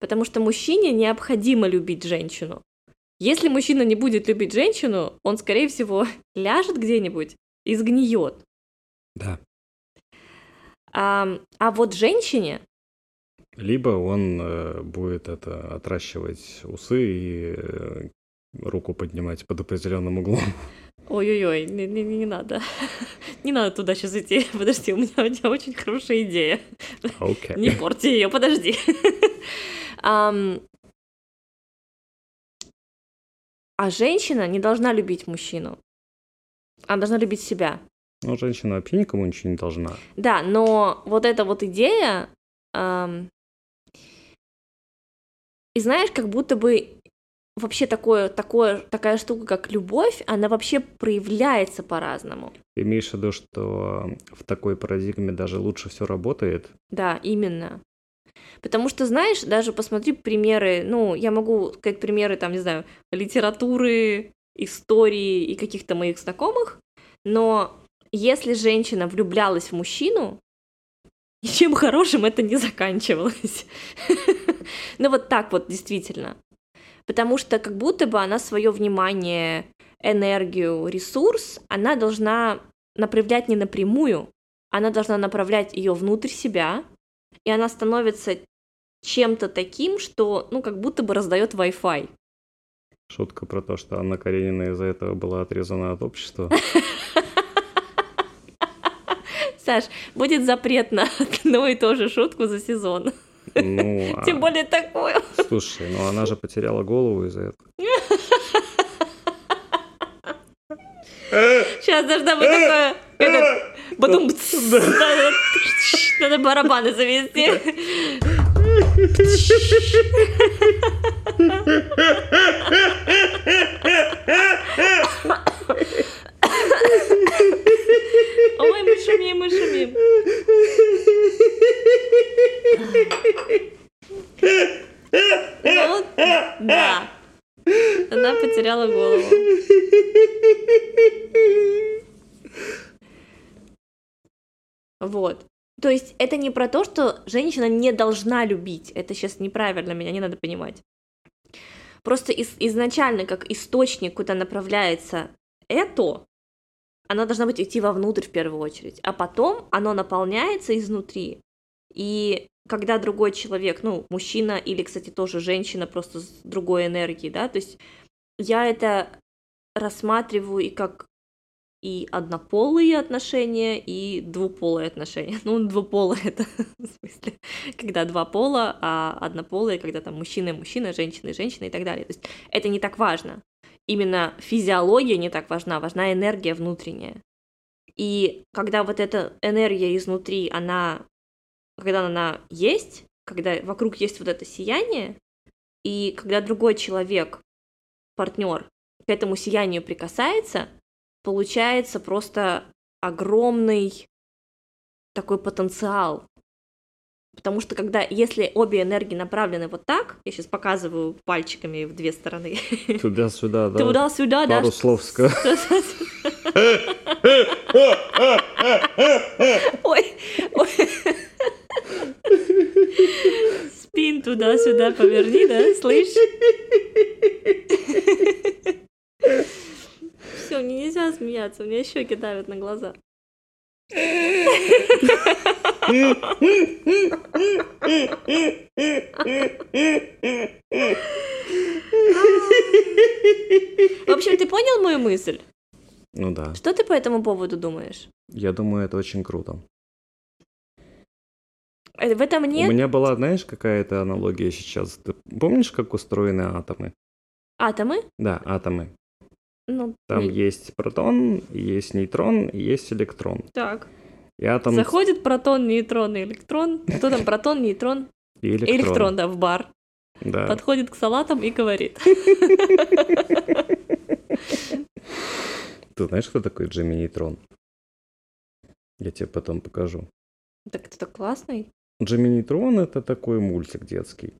Потому что мужчине необходимо любить женщину. Если мужчина не будет любить женщину, он, скорее всего, <laughs> ляжет где-нибудь и сгниет. Да. А, а вот женщине... Либо он э, будет это отращивать усы и э, руку поднимать под определенным углом. <laughs> Ой-ой-ой, не, не, не надо. <laughs> не надо туда сейчас идти. <laughs> Подожди, у меня, у меня очень хорошая идея. Okay. <laughs> не порти ее, подожди. um, а женщина не должна любить мужчину. Она должна любить себя. Ну, женщина вообще никому ничего не должна. Да, но вот эта вот идея... Эм... И знаешь, как будто бы вообще такое, такое, такая штука, как любовь, она вообще проявляется по-разному. Имеешь в виду, что в такой парадигме даже лучше все работает? Да, именно. Потому что, знаешь, даже посмотри примеры, ну, я могу сказать примеры, там, не знаю, литературы, истории и каких-то моих знакомых, но если женщина влюблялась в мужчину, <laughs> ничем хорошим это не заканчивалось. <laughs> Ну вот так вот, действительно потому что как будто бы она свое внимание, энергию, ресурс, она должна направлять не напрямую, она должна направлять ее внутрь себя, и она становится чем-то таким, что, ну, как будто бы раздает Wi-Fi. Шутка про то, что Анна Каренина из-за этого была отрезана от общества. <laughs> Саш, будет запрет на одну и ту же шутку за сезон. Ну, Тем а... более такую. Слушай, ну она же потеряла голову из-за этого. Сейчас должна быть такое... Этот, потом... Надо барабаны завести. Ой, мы шумим, мы шумим. Ну, да. Она потеряла голову. Вот. То есть это не про то, что женщина не должна любить. Это сейчас неправильно, меня не надо понимать. Просто из, изначально, как источник, куда направляется это, оно должно быть идти вовнутрь в первую очередь, а потом оно наполняется изнутри. И когда другой человек, ну, мужчина или, кстати, тоже женщина, просто с другой энергией, да, то есть я это рассматриваю и как и однополые отношения, и двуполые отношения. Ну, двуполые <laughs> это в смысле, когда два пола, а однополые, когда там мужчина и мужчина, женщина и женщина и так далее. То есть это не так важно. Именно физиология не так важна, важна энергия внутренняя. И когда вот эта энергия изнутри, она, когда она есть, когда вокруг есть вот это сияние, и когда другой человек, партнер, к этому сиянию прикасается, получается просто огромный такой потенциал. Потому что когда, если обе энергии направлены вот так, я сейчас показываю пальчиками в две стороны. <laughs> Туда-сюда, да? Туда-сюда, да. Пару слов сказать. <laughs> Ой, ой. Спин туда-сюда поверни, да, слышь? Все, мне нельзя смеяться, у меня щеки давят на глаза. В общем, ты понял мою мысль? Ну да. Что ты по этому поводу думаешь? Я думаю, это очень круто. Э, В этом У нет меня была, знаешь, какая-то аналогия сейчас. Ты помнишь, как устроены атомы? атомы? Да, атомы. Ну, Там не- есть протон, есть нейтрон, есть электрон. так. И атом Заходит протон, нейтрон и электрон. Кто там протон, нейтрон? и электрон. Электрон, да, в бар. Да. Подходит к салатам и говорит. <laughs> Ты знаешь, кто такой Джимми Нейтрон? Я тебе потом покажу. Так это классный. Джимми Нейтрон это такой мультик детский.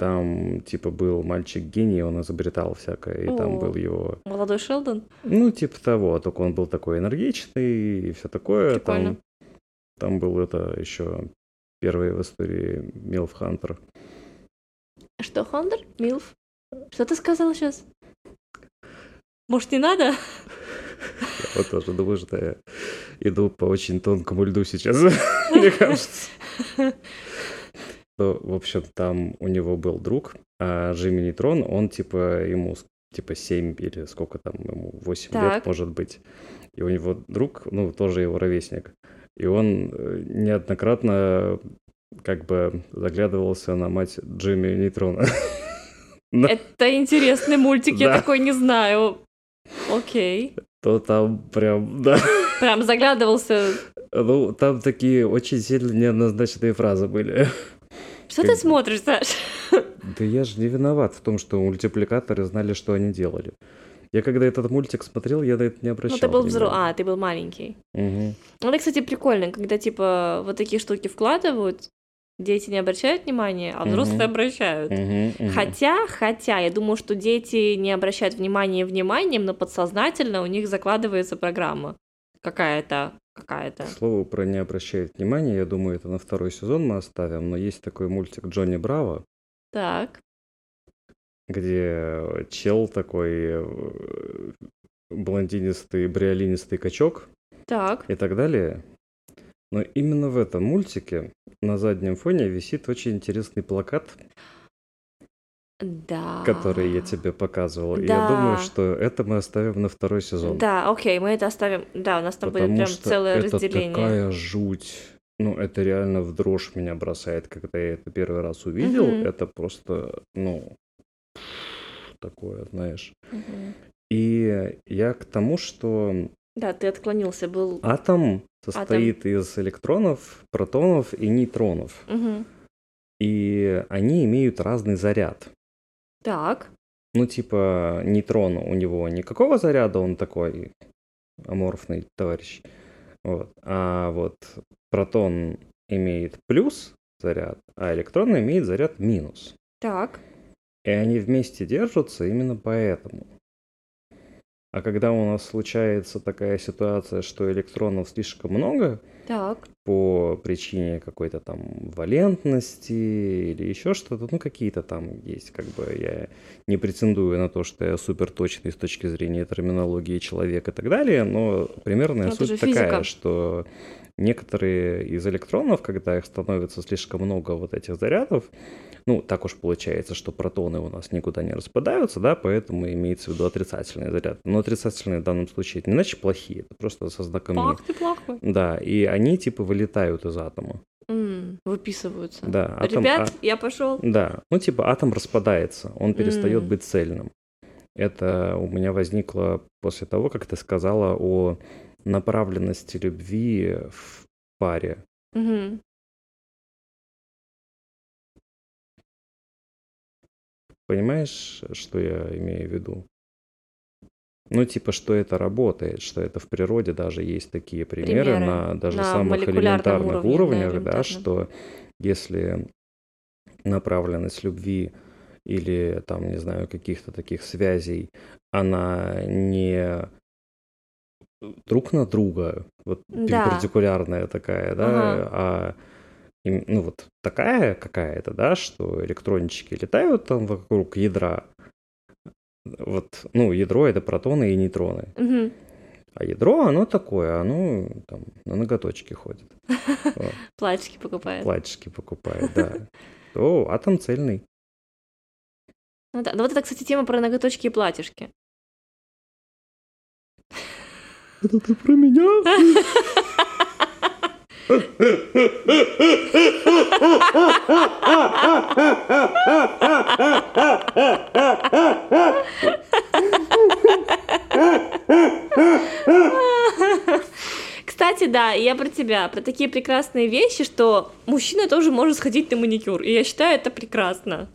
Там, типа, был мальчик-гений, он изобретал всякое, и там О. был его... Молодой Шелдон. Ну, типа того, только он был такой энергичный и все такое. Прикольно. Там, там был это еще первый в истории Милф Хантер. Что, Хондер? Милф? Что ты сказал сейчас? Может, не надо? Я вот тоже думаю, что я иду по очень тонкому льду сейчас, <laughs> мне <laughs> кажется. Ну, В общем, там у него был друг, а Джимми Нейтрон, он типа ему типа 7 или сколько там ему, 8 лет, Так. может быть. И у него друг, ну, тоже его ровесник. И он э, неоднократно как бы заглядывался на мать Джимми Нейтрона. <laughs> Это интересный мультик, я такой не знаю. Окей. То там прям, да. Прям заглядывался. Ну, там такие очень сильно неоднозначные фразы были. Что ты бы- смотришь, Саш? Да я же не виноват в том, что мультипликаторы знали, что они делали. Я когда этот мультик смотрел, я на это не обращал Ну, ты был взрослый. А, ты был маленький. Мгм. Ну, это, кстати, прикольно, когда, типа, вот такие штуки вкладывают, дети не обращают внимания, а взрослые Мгм. обращают. Мгм, мгм. Хотя, хотя, я думаю, что дети не обращают внимания вниманием, но подсознательно у них закладывается программа какая-то, какая-то. К слову, про не обращает внимания, я думаю, это на второй сезон мы оставим, но есть такой мультик Джонни Браво, Так, где чел такой э, блондинистый, бриолинистый качок так, и так далее. Но именно в этом мультике на заднем фоне висит очень интересный плакат, да. который я тебе показывал. И я Да. думаю, что это мы оставим на второй сезон. Да, окей, мы это оставим. Да, у нас там будет Потому прям что целое это разделение. такая жуть. Ну, это реально в дрожь меня бросает, когда я это первый раз увидел. Мгм. Это просто, ну, такое, знаешь. Мгм. И я к тому, что Да, ты отклонился, был. атом состоит из электронов, протонов и нейтронов. Мгм. И они имеют разный заряд. Так, Ну, типа, нейтрон у него никакого заряда, он такой аморфный товарищ. Вот. А вот протон имеет плюс заряд, а электрон имеет заряд минус. так. И они вместе держатся именно поэтому. А когда у нас случается такая ситуация, что электронов слишком много, Так. по причине какой-то там валентности или еще что-то, ну какие-то там есть, как бы я не претендую на то, что я супер точный с точки зрения терминологии человека и так далее, но примерная Ну, это же суть такая, что некоторые из электронов, когда их становится слишком много вот этих зарядов, ну, так уж получается, что протоны у нас никуда не распадаются, да, поэтому имеется в виду отрицательный заряд. Но отрицательные в данном случае это не значит плохие, это просто со знаком Ах, ты плохой. Да, и они типа вылетают из атома. М, выписываются. Да, атом, Ребят, а- я пошел. да, ну типа атом распадается, он перестает М. быть цельным. Это у меня возникло после того, как ты сказала о направленности любви в паре. Мгм. Понимаешь, что я имею в виду? Ну, типа, что это работает, что это в природе даже есть такие примеры, Примеры на даже на самых элементарных уровне, да, уровнях, да, элементарном. что если направленность любви или там, не знаю, каких-то таких связей, она не друг на друга, вот Да. перпендикулярная такая, да, Ага. а ну вот такая какая-то, да, что электрончики летают там вокруг ядра. Вот, ну, ядро это протоны и нейтроны. Мгм. А ядро, оно такое, оно там на ноготочки ходит. <laughs> Платьишки покупает. Платьишки покупает, да. <laughs> То атом цельный. Ну да. Ну вот это, кстати, тема про ноготочки и платьишки. Это ты про меня? Кстати, да, я про тебя, про такие прекрасные вещи, что мужчина тоже может сходить на маникюр. И я считаю, это прекрасно.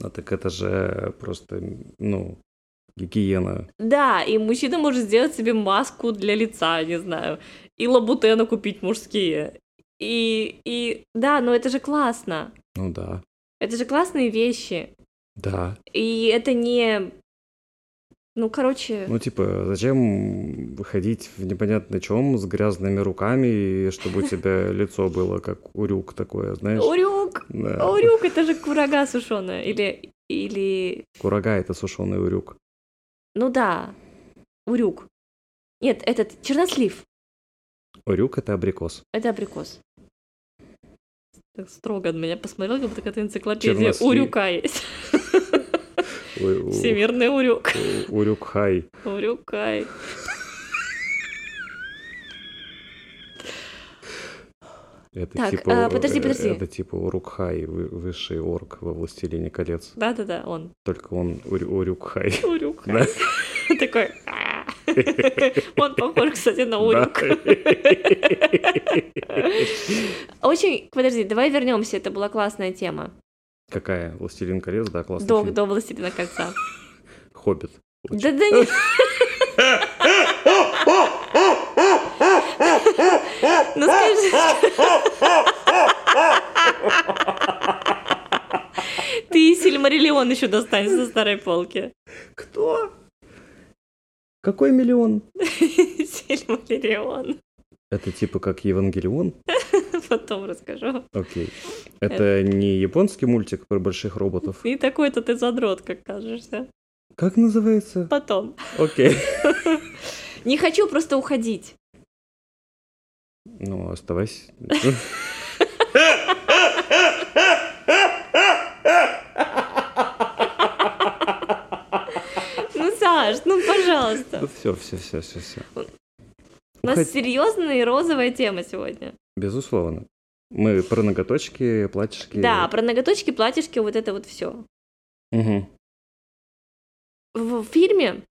Ну так это же просто, ну, гигиена. Да, и мужчина может сделать себе маску для лица, не знаю, и лабутены купить мужские. И, и да, но это же классно. Ну да, Это же классные вещи. да. И это не... Ну, короче... Ну, типа, зачем выходить в непонятно чем с грязными руками, и чтобы у тебя лицо было как урюк такое, знаешь? Урюк! Да. Урюк, это же курага сушеная. Или... Или... Курага — это сушеный урюк. Ну да. Урюк. Нет, этот чернослив. Урюк — это абрикос. Это абрикос. Так строго на меня посмотрел, как будто какая-то энциклопедия Чернослив. урюка есть. <laughs> Всемирный урюк. у- Урюк-хай. Это Так, типа, а, подожди, э, подожди. Это типа Урукхай, вы- высший орк во «Властелине колец». Да-да-да, он. Только он Урю- Урюкхай. <laughs> Урюкай. <laughs> Такой. «А». <laughs> Он похож, кстати, на урюк. Очень, подожди, давай вернемся. Это была классная тема. Какая? «Властелин колец», да, классный До, Властелина кольца. «Хоббит». Да да не. Ну скажи. Ты Сильмариллион еще достанешь со старой полки. Кто? Какой миллион? Сильмариллион. Это типа как Евангелион? Потом расскажу. Окей. Это не японский мультик про больших роботов? И такой-то ты задрот, как кажешься. Как называется? Потом. Окей. Не хочу просто уходить. Ну, оставайся. Ну, Саш, ну, пожалуйста. Все, все, все, все, все. У нас серьезная и розовая тема сегодня. Безусловно. Мы про ноготочки, платьишки. Да, про ноготочки, платьишки, вот это вот все. Мгм. В фильме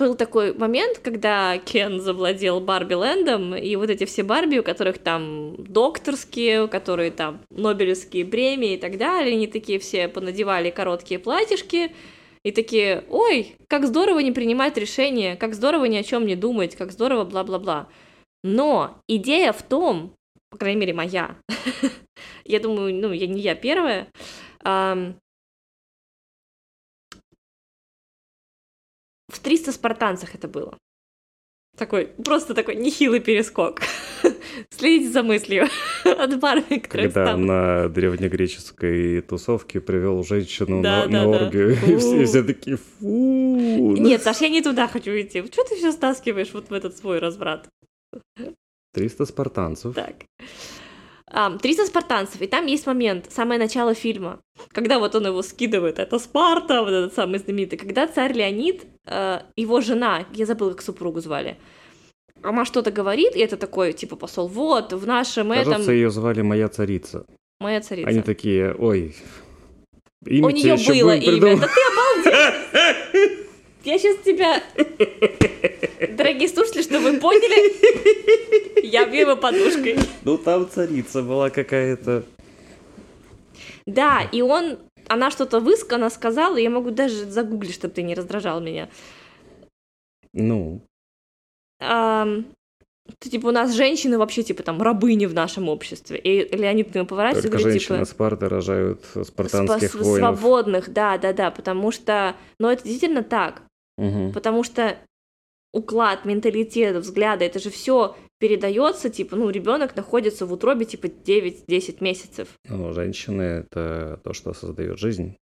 был такой момент, когда Кен завладел Барби Лэндом, и вот эти все Барби, у которых там докторские, у которых там Нобелевские премии и так далее, они такие все понадевали короткие платьишки, и такие, ой, как здорово не принимать решения, как здорово ни о чем не думать, как здорово бла-бла-бла. Но идея в том, по крайней мере, моя, <laughs> я думаю, ну, я не я первая, в 300 спартанцах это было. Такой, просто такой нехилый перескок. <laughs> Следите за мыслью <laughs> от Барби, Когда встала. на древнегреческой тусовке привел женщину Да, на, да, на да. оргию, <laughs> и все, все такие, фу. Нет, Саш, я не туда хочу идти. Что ты все стаскиваешь вот в этот свой разврат? 300 спартанцев. Так. А, 300 спартанцев, и там есть момент, самое начало фильма, когда вот он его скидывает, это Спарта, вот этот самый знаменитый, когда царь Леонид, э, его жена, я забыла, как супругу звали, она что-то говорит, и это такой, типа, посол, вот, в нашем Кажется, этом... ее звали моя царица. Моя царица. Они такие, ой, имя У нее было имя. придумывать». Да ты обалдел! <laughs> Я сейчас тебя... Дорогие слушатели, что вы поняли, я бью его подушкой. Ну, там царица была какая-то. Да, и он... Она что-то высказала, сказала, я могу даже загуглить, чтобы ты не раздражал меня. Ну, Ам, что, типа, у нас женщины вообще, типа, там, рабыни в нашем обществе. И Леонид к нему поворачивается и говорит, женщины типа... Спарты рожают спа- спартанских воинов. свободных, да, да, да, потому что, но это действительно так, Мгм. потому что уклад, менталитет, взгляды, это же все передается, типа, ну, ребенок находится в утробе, типа, 9-10 месяцев. Ну, женщины — это то, что создает жизнь.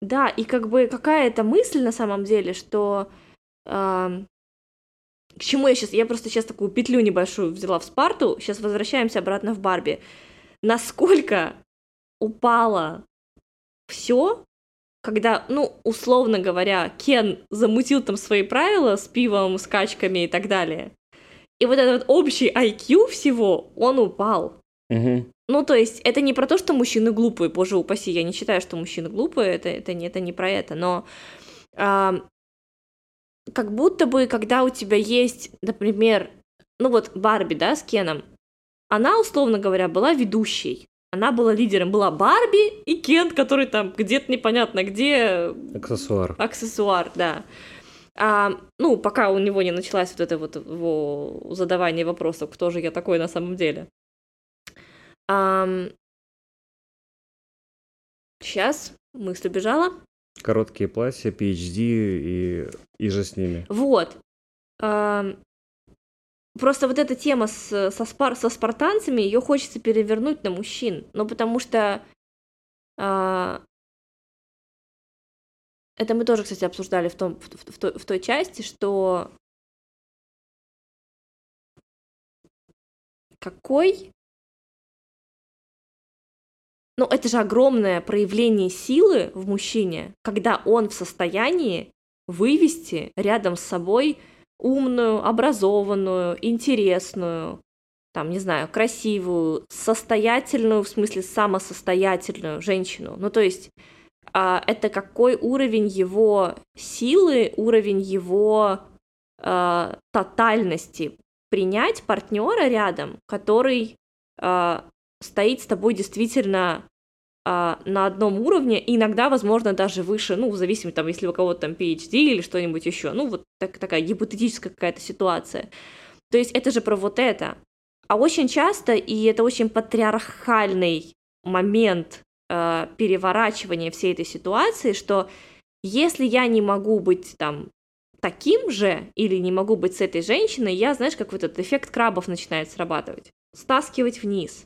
Да, и как бы какая-то мысль на самом деле, что... ам, к чему я сейчас... Я просто сейчас такую петлю небольшую взяла в Спарту, сейчас возвращаемся обратно в Барби. Насколько упало все, когда, ну, условно говоря, Кен замутил там свои правила с пивом, с качками и так далее. И вот этот вот общий IQ всего, он упал. Мгм. Ну, то есть, это не про то, что мужчины глупые, боже упаси, я не считаю, что мужчины глупые, это, это, не, это не про это, но ам, как будто бы, когда у тебя есть, например, ну вот Барби, да, с Кеном, она, условно говоря, была ведущей, она была лидером, была Барби и Кен, который там где-то непонятно где, Аксессуар. аксессуар, да. А, ну, пока у него не началась вот это вот его задавание вопросов, кто же я такой на самом деле. сейчас мысль убежала. Короткие платья, PhD и, и же с ними. Вот. Ам, Просто вот эта тема с, со, спар, со спартанцами, ее хочется перевернуть на мужчин. Ну, потому что а, это мы тоже, кстати, обсуждали в, том, в, в той, в той части, что какой... Ну, это же огромное проявление силы в мужчине, когда он в состоянии вывести рядом с собой умную, образованную, интересную, там, не знаю, красивую, состоятельную, в смысле самосостоятельную женщину. Ну, то есть а, это какой уровень его силы, уровень его а, тотальности принять партнера рядом, который а, стоит с тобой действительно а, на одном уровне, и иногда, возможно, даже выше, ну, в зависимости, там, если у кого-то там PhD или что-нибудь еще, ну, вот так, такая гипотетическая какая-то ситуация. То есть это же про вот это. А очень часто, и это очень патриархальный момент э, переворачивания всей этой ситуации, что если я не могу быть там таким же или не могу быть с этой женщиной, я, знаешь, как вот этот эффект крабов начинает срабатывать. Стаскивать вниз.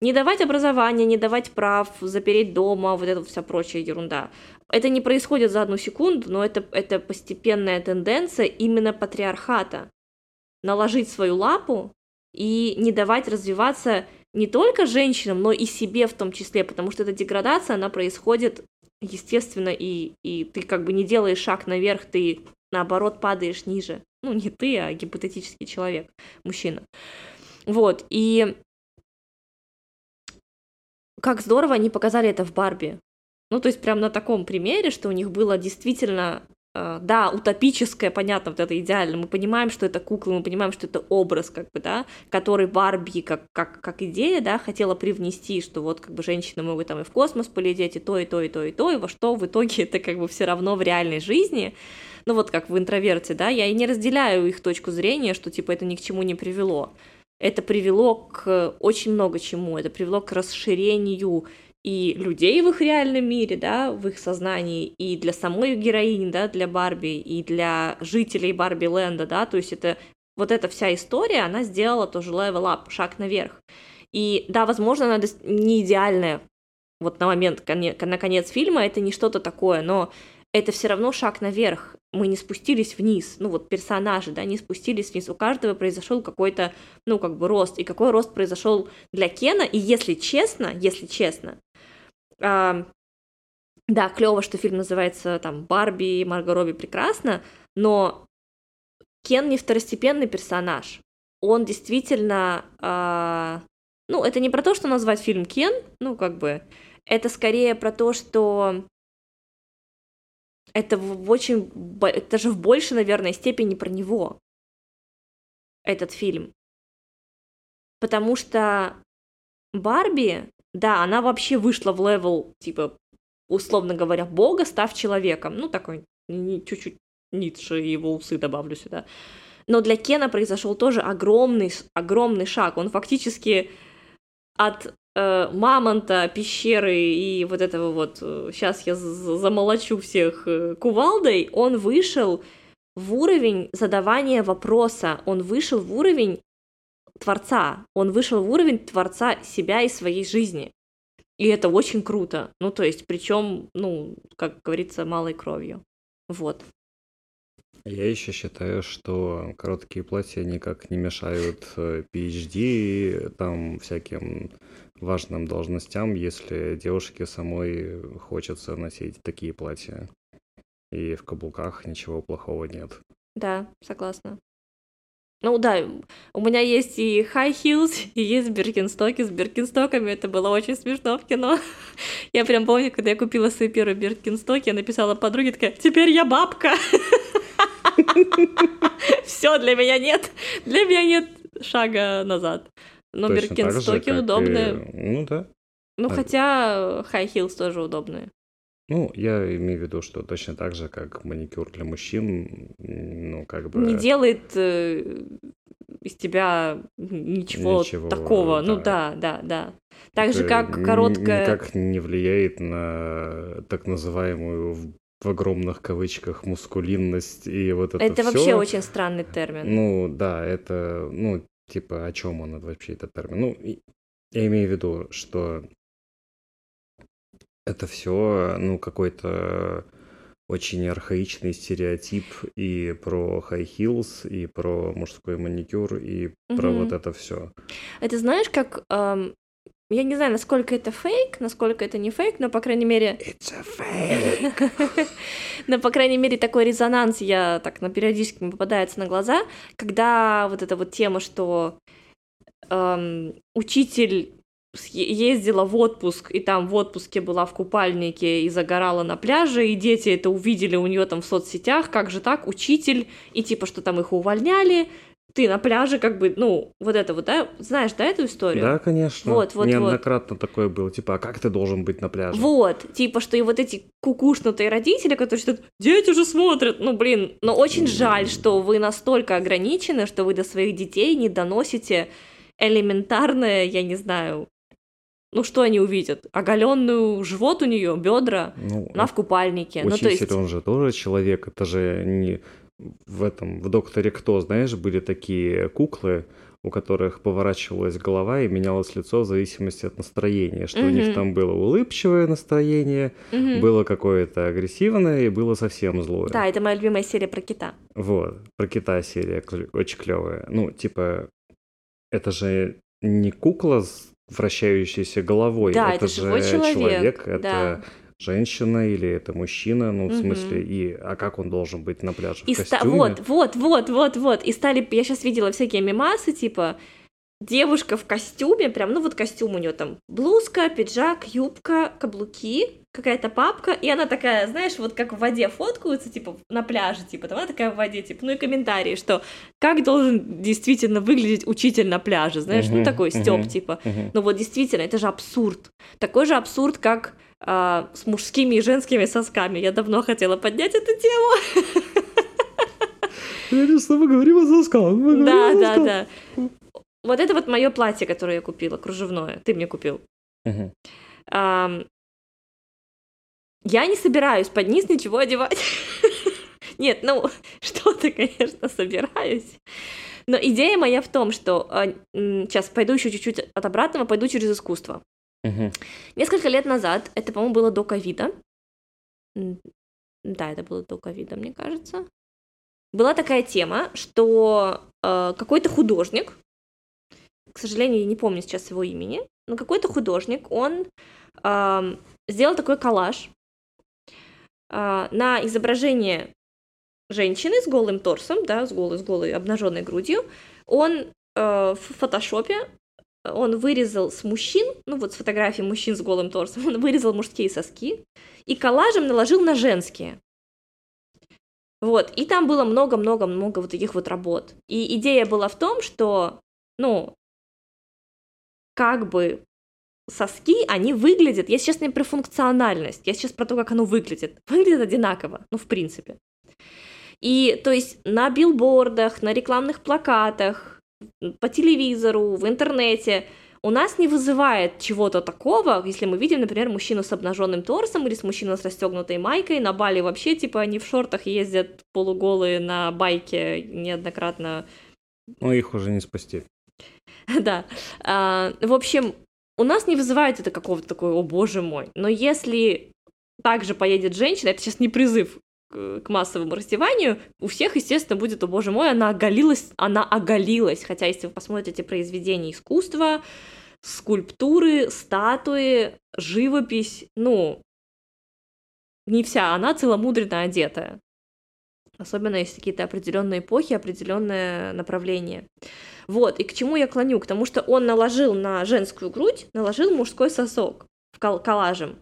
Не давать образования, не давать прав, запереть дома, вот эта вся прочая ерунда. Это не происходит за одну секунду, но это, это постепенная тенденция именно патриархата. Наложить свою лапу и не давать развиваться не только женщинам, но и себе в том числе, потому что эта деградация, она происходит естественно, и, и ты как бы не делаешь шаг наверх, ты наоборот падаешь ниже. Ну, не ты, а гипотетический человек, мужчина. Вот, и как здорово они показали это в Барби. Ну, то есть прям на таком примере, что у них было действительно, э, да, утопическое, понятно, вот это идеально. Мы понимаем, что это куклы, мы понимаем, что это образ, как бы, да, который Барби как, как, как идея, да, хотела привнести, что вот как бы женщины могут там и в космос полететь, и то, и то, и то, и то, и во что в итоге <laughs> это как бы все равно в реальной жизни. Ну, вот как в интроверте, да, я и не разделяю их точку зрения, что типа это ни к чему не привело это привело к очень много чему. Это привело к расширению и людей в их реальном мире, да, в их сознании, и для самой героини, да, для Барби, и для жителей Барби Ленда, да, то есть это вот эта вся история, она сделала тоже level up, шаг наверх. И да, возможно, она не идеальная вот на момент, на конец фильма, это не что-то такое, но это все равно шаг наверх. Мы не спустились вниз. Ну вот персонажи, да, не спустились вниз. У каждого произошел какой-то, ну как бы рост. И какой рост произошел для Кена. И если честно, если честно, э, да, клево, что фильм называется там Барби Марго Робби прекрасно, но Кен не второстепенный персонаж. Он действительно, э, ну это не про то, что назвать фильм Кен, ну как бы, это скорее про то, что это в очень, это же в большей, наверное, степени про него, этот фильм. Потому что Барби, да, она вообще вышла в level, типа, условно говоря, бога, став человеком. Ну, такой, чуть-чуть Ницше и его усы добавлю сюда. Но для Кена произошел тоже огромный, огромный шаг. Он фактически от э, мамонта, пещеры и вот этого вот, сейчас э, я замолочу всех э, кувалдой, он вышел в уровень задавания вопроса, он вышел в уровень творца, он вышел в уровень творца себя и своей жизни. И это очень круто. Ну, то есть, причем, ну, как говорится, малой кровью. Вот. Я еще считаю, что короткие платья никак не мешают PhD, там всяким важным должностям, если девушке самой хочется носить такие платья. И в каблуках ничего плохого нет. Да, согласна. Ну да, у меня есть и high heels, <laughs> и есть биркинстоки. С биркинстоками это было очень смешно в кино. <laughs> Я прям помню, когда я купила свои первые биркинстоки, я написала подруге такая, теперь я бабка. <laughs> Все, для меня нет, для меня нет шага назад. Но Биркинстоки удобные. И... Ну да. Ну а... хотя High Heels тоже удобные. Ну, я имею в виду, что точно так же, как маникюр для мужчин, ну, как бы... Не делает э, из тебя ничего, ничего такого. Ну да. Ну да, да, да. Так Это же, как короткая... Никак не влияет на так называемую в огромных кавычках мускулинность и вот это Это всё. вообще очень странный термин. Ну да, это, ну, Типа, о чем он вообще этот термин? Ну, я имею в виду, что это все, ну, какой-то очень архаичный стереотип и про high heels, и про мужской маникюр, и угу. про вот это все. Это знаешь, как эм, я не знаю, насколько это фейк, насколько это не фейк, но, по крайней мере... It's a fake! <laughs> но, по крайней мере, такой резонанс я так на периодически попадается на глаза, когда вот эта вот тема, что эм, учитель ездила в отпуск, и там в отпуске была в купальнике и загорала на пляже, и дети это увидели у нее там в соцсетях, как же так, учитель, и типа, что там их увольняли, ты на пляже как бы, ну, вот это вот, да, знаешь, да, эту историю? Да, конечно. Вот, вот, Неоднократно вот. такое было, типа, а как ты должен быть на пляже? Вот, типа, что и вот эти кукушнутые родители, которые считают, дети же смотрят, ну, блин, но очень жаль, что вы настолько ограничены, что вы до своих детей не доносите элементарное, я не знаю, ну что они увидят? Оголенную живот у нее, бедра, ну, она в купальнике. Учитель, ну, то есть... он же тоже человек, это же не в этом, в «Докторе Кто», знаешь, были такие куклы, у которых поворачивалась голова и менялось лицо в зависимости от настроения, что mm-hmm. у них там было улыбчивое настроение, mm-hmm. было какое-то агрессивное и было совсем злое. Да, это моя любимая серия про кита. Вот, про кита серия очень клевая. Ну, типа, это же не кукла с вращающейся головой, да, это, это же человек, человек это да женщина или это мужчина, ну, в угу. смысле, и, а как он должен быть на пляже, и в костюме? вот, вот, вот, вот, вот, и стали, я сейчас видела всякие мемасы, типа, девушка в костюме, прям, ну, вот костюм у нее там, блузка, пиджак, юбка, каблуки, какая-то папка, и она такая, знаешь, вот как в воде фоткаются, типа, на пляже, типа, там она такая в воде, типа, ну и комментарии, что как должен действительно выглядеть учитель на пляже, знаешь, uh-huh, ну такой степ, uh-huh, типа, uh-huh. ну вот действительно, это же абсурд, такой же абсурд, как а, с мужскими и женскими сосками. Я давно хотела поднять эту тему. Я что мы говорим о сосках. Да, да, да. Вот это вот мое платье, которое я купила, кружевное. Ты мне купил. Я не собираюсь под низ ничего одевать. <laughs> Нет, ну, <laughs> что-то, конечно, собираюсь. Но идея моя в том, что сейчас а, пойду еще чуть-чуть от обратного, пойду через искусство. Несколько лет назад, это, по-моему, было до ковида, да, это было до ковида, мне кажется, была такая тема, что э, какой-то художник, к сожалению, я не помню сейчас его имени, но какой-то художник, он э, сделал такой коллаж э, на изображение женщины с голым торсом, да, с голой, с голой обнаженной грудью. Он э, в фотошопе он вырезал с мужчин, ну вот с фотографий мужчин с голым торсом, <laughs> он вырезал мужские соски и коллажем наложил на женские. Вот, и там было много-много-много вот таких вот работ. И идея была в том, что, ну, как бы соски, они выглядят, я сейчас не про функциональность, я сейчас про то, как оно выглядит. <laughs> Выглядит одинаково, ну, в принципе. И, то есть, на билбордах, на рекламных плакатах, по телевизору, в интернете у нас не вызывает чего-то такого, если мы видим, например, мужчину с обнаженным торсом или с мужчиной с расстегнутой майкой. На Бали вообще, типа, они в шортах ездят полуголые на байке неоднократно. Ну, их уже не спасти. <laughs> Да. А, в общем, у нас не вызывает это какого-то такого, о боже мой. Но если также поедет женщина, это сейчас не призыв к массовому раздеванию, у всех, естественно, будет, о боже мой, она оголилась, она оголилась, хотя если вы посмотрите произведения искусства, скульптуры, статуи, живопись, ну, не вся она целомудренно одетая. Особенно если какие-то определенные эпохи, определенное направление. Вот, и к чему я клоню? К тому, что он наложил на женскую грудь, наложил мужской сосок в коллажем.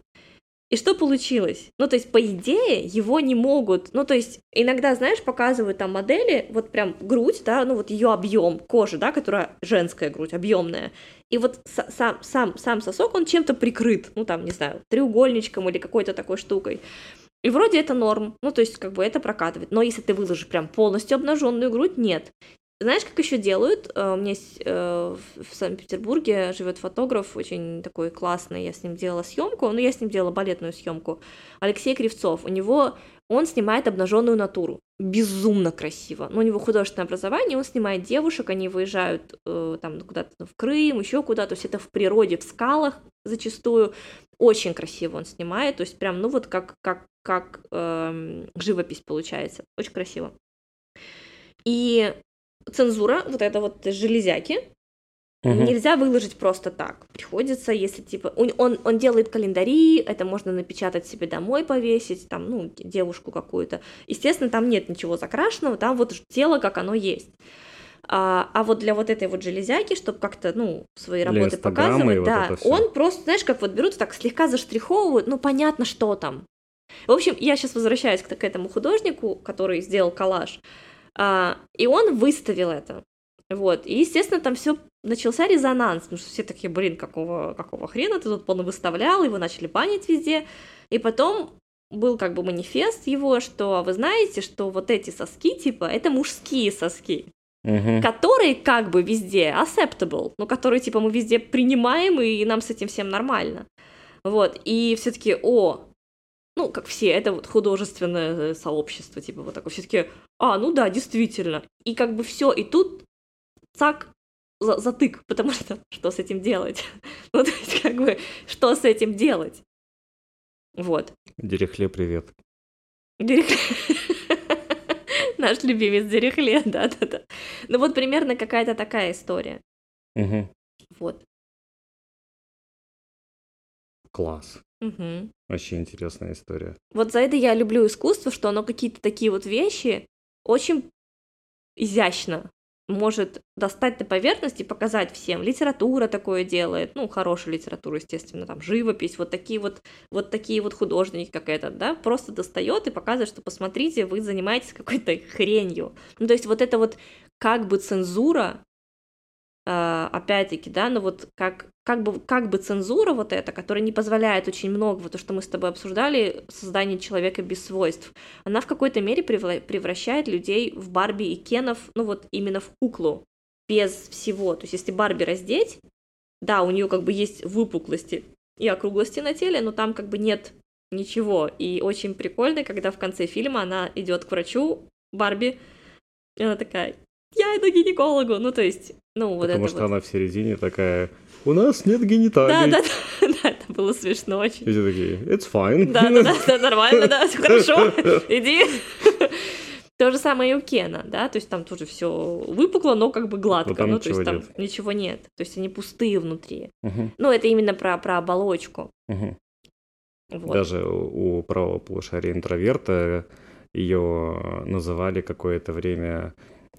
И что получилось? Ну, то есть, по идее, его не могут, ну, то есть, иногда, знаешь, показывают там модели, вот прям грудь, да, ну, вот ее объем кожи, да, которая женская грудь, объемная, и вот сам, сам, сам сосок, он чем-то прикрыт, ну, там, не знаю, треугольничком или какой-то такой штукой. И вроде это норм, ну, то есть, как бы это прокатывает. Но если ты выложишь прям полностью обнаженную грудь, нет. Знаешь, как еще делают? Э, у меня есть э, в Санкт-Петербурге живет фотограф, очень такой классный. Я с ним делала съемку, ну, я с ним делала балетную съемку. Алексей Кривцов. У него он снимает обнаженную натуру. Безумно красиво. Но у него художественное образование, он снимает девушек, они выезжают э, там куда-то в Крым, еще куда-то, то есть это в природе, в скалах зачастую. Очень красиво он снимает, то есть прям, ну вот как, как, как э, живопись получается. Очень красиво. И цензура, вот это вот железяки, Угу. Нельзя выложить просто так. Приходится, если типа он, он делает календари, это можно напечатать себе домой, повесить, там, ну, девушку какую-то. Естественно, там нет ничего закрашенного, там вот тело, как оно есть. А, а вот для вот этой вот железяки, чтобы как-то, ну, свои работы показывать, вот да, он просто, знаешь, как вот берут, так слегка заштриховывают, ну, понятно, что там. В общем, я сейчас возвращаюсь к, к этому художнику, который сделал коллаж. А, и он выставил это. Вот. И, естественно, там все начался резонанс, потому что все такие, блин, какого, какого хрена ты тут выставлял, его начали банить везде. И потом был как бы манифест его, что вы знаете, что вот эти соски, типа, это мужские соски, uh которые как бы везде acceptable, ну, которые, типа, мы везде принимаем, и нам с этим всем нормально. Вот, и все таки о, ну, как все, это вот художественное э, сообщество, типа вот такое, все таки а, ну да, действительно. И как бы все, и тут цак, за затык, <laughs> потому что что с этим делать? <laughs> ну, то есть, как бы, что с этим делать? Вот. Дерехле, привет. Дерехле. <laughs> Наш любимец Дерехле, да-да-да. Ну вот примерно какая-то такая история. Угу. Вот. Класс. Угу. Вообще интересная история. Вот за это я люблю искусство, что оно какие-то такие вот вещи очень изящно может достать на поверхность и показать всем. Литература такое делает, ну, хорошая литература, естественно, там, живопись, вот такие вот, вот такие вот художники, как этот, да, просто достает и показывает, что посмотрите, вы занимаетесь какой-то хренью. Ну, то есть вот это вот как бы цензура, э, опять-таки, да, ну вот как как бы, как бы цензура вот эта, которая не позволяет очень много, то, что мы с тобой обсуждали, создание человека без свойств, она в какой-то мере превращает людей в Барби и Кенов, ну вот именно в куклу, без всего. То есть если Барби раздеть, да, у нее как бы есть выпуклости и округлости на теле, но там как бы нет ничего. И очень прикольно, когда в конце фильма она идет к врачу Барби, и она такая, я иду к гинекологу, ну то есть, ну вот Потому это что вот. она в середине такая, у нас нет гениталий. Да, да, да, да, это Было смешно очень. И все такие, it's fine. Да, да, да, да, нормально, да, все хорошо, <laughs> иди. То же самое и у Кена, да, то есть там тоже все выпукло, но как бы гладко, там ну, то есть там нет. ничего нет, то есть они пустые внутри. Мгм, Ну, это именно про, про оболочку. мгм. Вот. Даже у у правого полушария интроверта ее называли какое-то время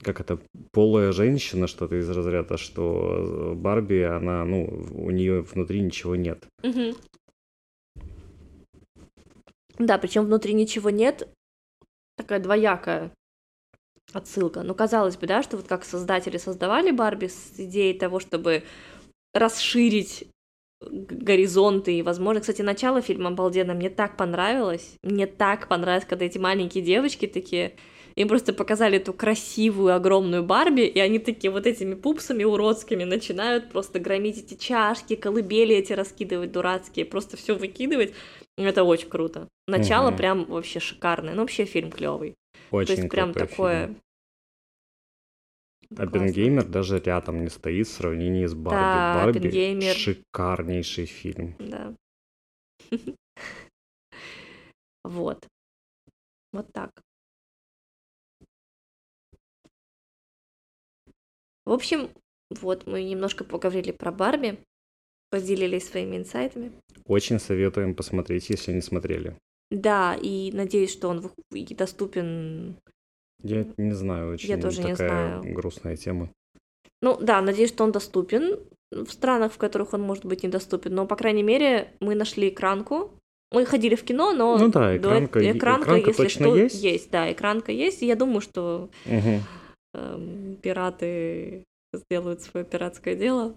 как это полая женщина, что-то из разряда, что Барби, она, ну, у нее внутри ничего нет. Мгм. Да, причем внутри ничего нет, такая двоякая отсылка. Ну, казалось бы, да, что вот как создатели создавали Барби с идеей того, чтобы расширить горизонты и возможно. Кстати, начало фильма обалденно, мне так понравилось. Мне так понравилось, когда эти маленькие девочки такие... Им просто показали эту красивую, огромную Барби, и они такие вот этими пупсами уродскими начинают просто громить эти чашки, колыбели эти раскидывать дурацкие, просто все выкидывать. Это очень круто. Начало Мгм. прям вообще шикарное. Ну, вообще фильм клевый. Очень То есть прям такое... фильм. Оппенгеймер даже рядом не стоит в сравнении с Барби. Да, Барби «Оппенгеймер». шикарнейший фильм. Да. <laughs> Вот. Вот так. В общем, вот мы немножко поговорили про Барби, поделились своими инсайтами. Очень советуем посмотреть, если не смотрели. Да, и надеюсь, что он доступен. Я не знаю, очень тоже не такая знаю. грустная тема. Ну да, надеюсь, что он доступен в странах, в которых он может быть недоступен. Но, по крайней мере, мы нашли экранку. Мы ходили в кино, но Ну да, до экранка, е- экранка, экранка если точно что, есть. есть, да, экранка есть. И я думаю, что Мгм. Эм, пираты сделают свое пиратское дело.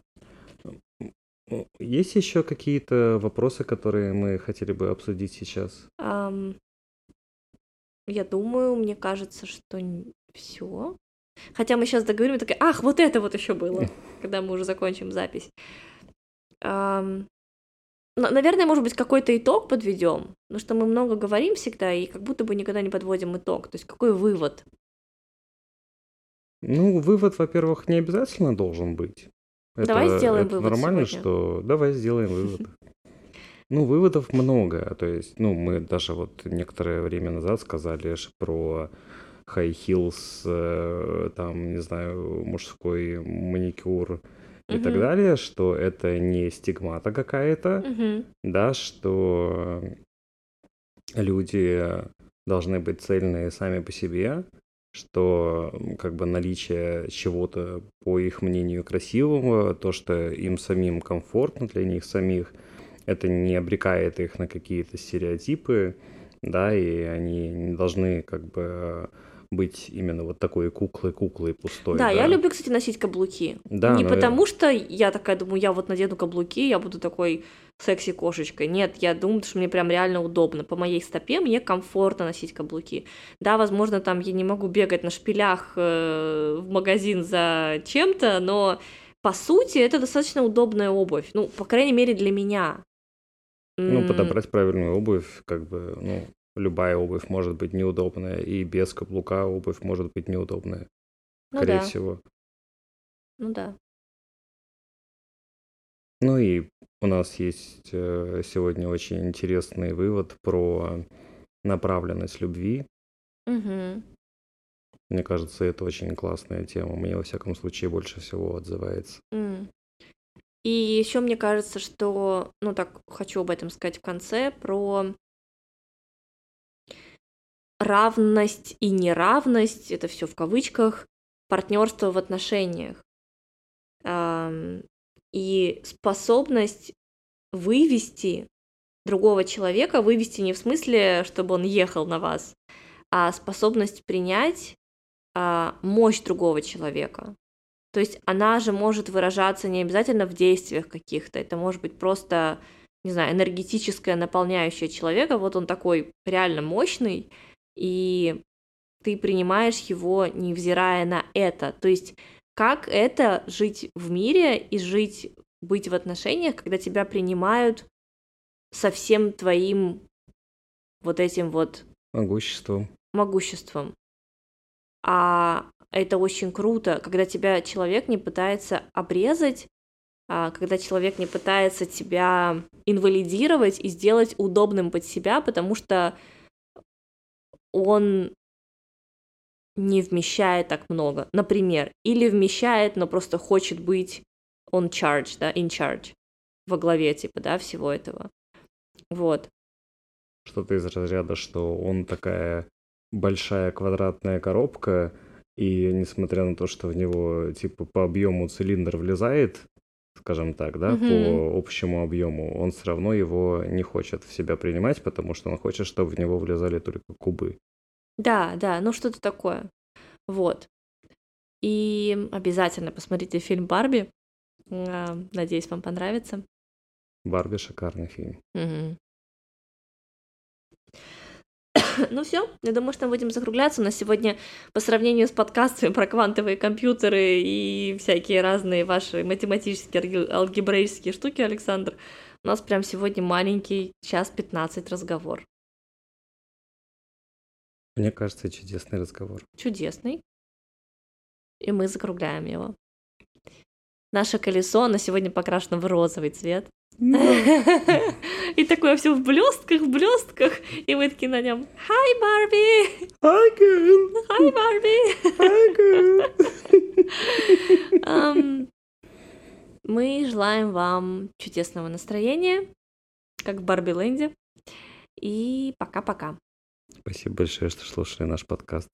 Есть еще какие-то вопросы, которые мы хотели бы обсудить сейчас? Ам, я думаю, мне кажется, что все. Хотя мы сейчас договорим, такая, ах, вот это вот еще было, <laughs> когда мы уже закончим запись. На- наверное, может быть, какой-то итог подведем, потому что мы много говорим всегда и как будто бы никогда не подводим итог. То есть какой вывод? Ну, вывод, во-первых, не обязательно должен быть. Давай Это- сделаем это вывод нормально, сегодня. что... Давай сделаем вывод. <laughs> Ну, выводов много. То есть, ну, мы даже вот некоторое время назад сказали про high heels, э, там, не знаю, мужской маникюр и так далее, что это не стигмата какая-то, да, что люди должны быть цельные сами по себе, что как бы наличие чего-то, по их мнению, красивого, то, что им самим комфортно для них самих, это не обрекает их на какие-то стереотипы, да, и они не должны как бы быть именно вот такой куклой-куклой пустой. Да, я люблю, кстати, носить каблуки. Да, не но- потому, что я такая думаю, я вот надену каблуки, я буду такой секси-кошечкой. Нет, я думаю, что мне прям реально удобно. По моей стопе мне комфортно носить каблуки. Да, возможно, там я не могу бегать на шпилях э, в магазин за чем-то, но по сути это достаточно удобная обувь. Ну, по крайней мере, для меня. Ну, подобрать правильную обувь, как бы, ну, любая обувь может быть неудобная, и без каблука обувь может быть неудобная, Ну скорее да, всего. ну да. Ну и у нас есть э, сегодня очень интересный вывод про направленность любви. Мгм. Мне кажется, это очень классная тема. Мне, во всяком случае, больше всего отзывается. М. И еще мне кажется, что, ну так, хочу об этом сказать в конце, про равность и неравность, это все в кавычках, партнерство в отношениях. И способность вывести другого человека, вывести не в смысле, чтобы он ехал на вас, а способность принять а, мощь другого человека. То есть она же может выражаться не обязательно в действиях каких-то, это может быть просто, не знаю, энергетическое наполняющее человека, вот он такой реально мощный, и ты принимаешь его, невзирая на это. То есть как это жить в мире и жить, быть в отношениях, когда тебя принимают со всем твоим вот этим вот Могущество. могуществом. А это очень круто, когда тебя человек не пытается обрезать а, когда человек не пытается тебя инвалидировать и сделать удобным под себя, потому что он не вмещает так много, например, или вмещает, но просто хочет быть on charge, да, in charge, во главе, типа, да, всего этого. Вот. Что-то из разряда, что он такая большая квадратная коробка, и несмотря на то, что в него, типа, по объему цилиндр влезает, скажем так, да, mm-hmm. по общему объему, он все равно его не хочет в себя принимать, потому что он хочет, чтобы в него влезали только кубы. Да, да, ну что-то такое. Вот. И обязательно посмотрите фильм Барби. А, надеюсь, вам понравится. Барби шикарный фильм. Угу. <coughs> Ну все, я думаю, что мы будем закругляться. У нас сегодня по сравнению с подкастами про квантовые компьютеры и всякие разные ваши математические, алгебраические штуки, Александр, у нас прям сегодня маленький час 15 разговор. Мне кажется, чудесный разговор. Чудесный. И мы закругляем его. Наше колесо на сегодня покрашено в розовый цвет. <laughs> И такое все в блестках, в блестках. И мы такие на нем. Hi, Барби! Hi, girl! Hi, Барби! Hi, girl! <laughs> мы желаем вам чудесного настроения, как в Барби Ленде. И пока-пока. Спасибо большое, что слушали наш подкаст.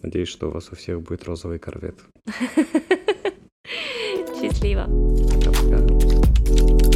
Надеюсь, что у вас у всех будет розовый корвет. <laughs> Счастливо. Пока-пока.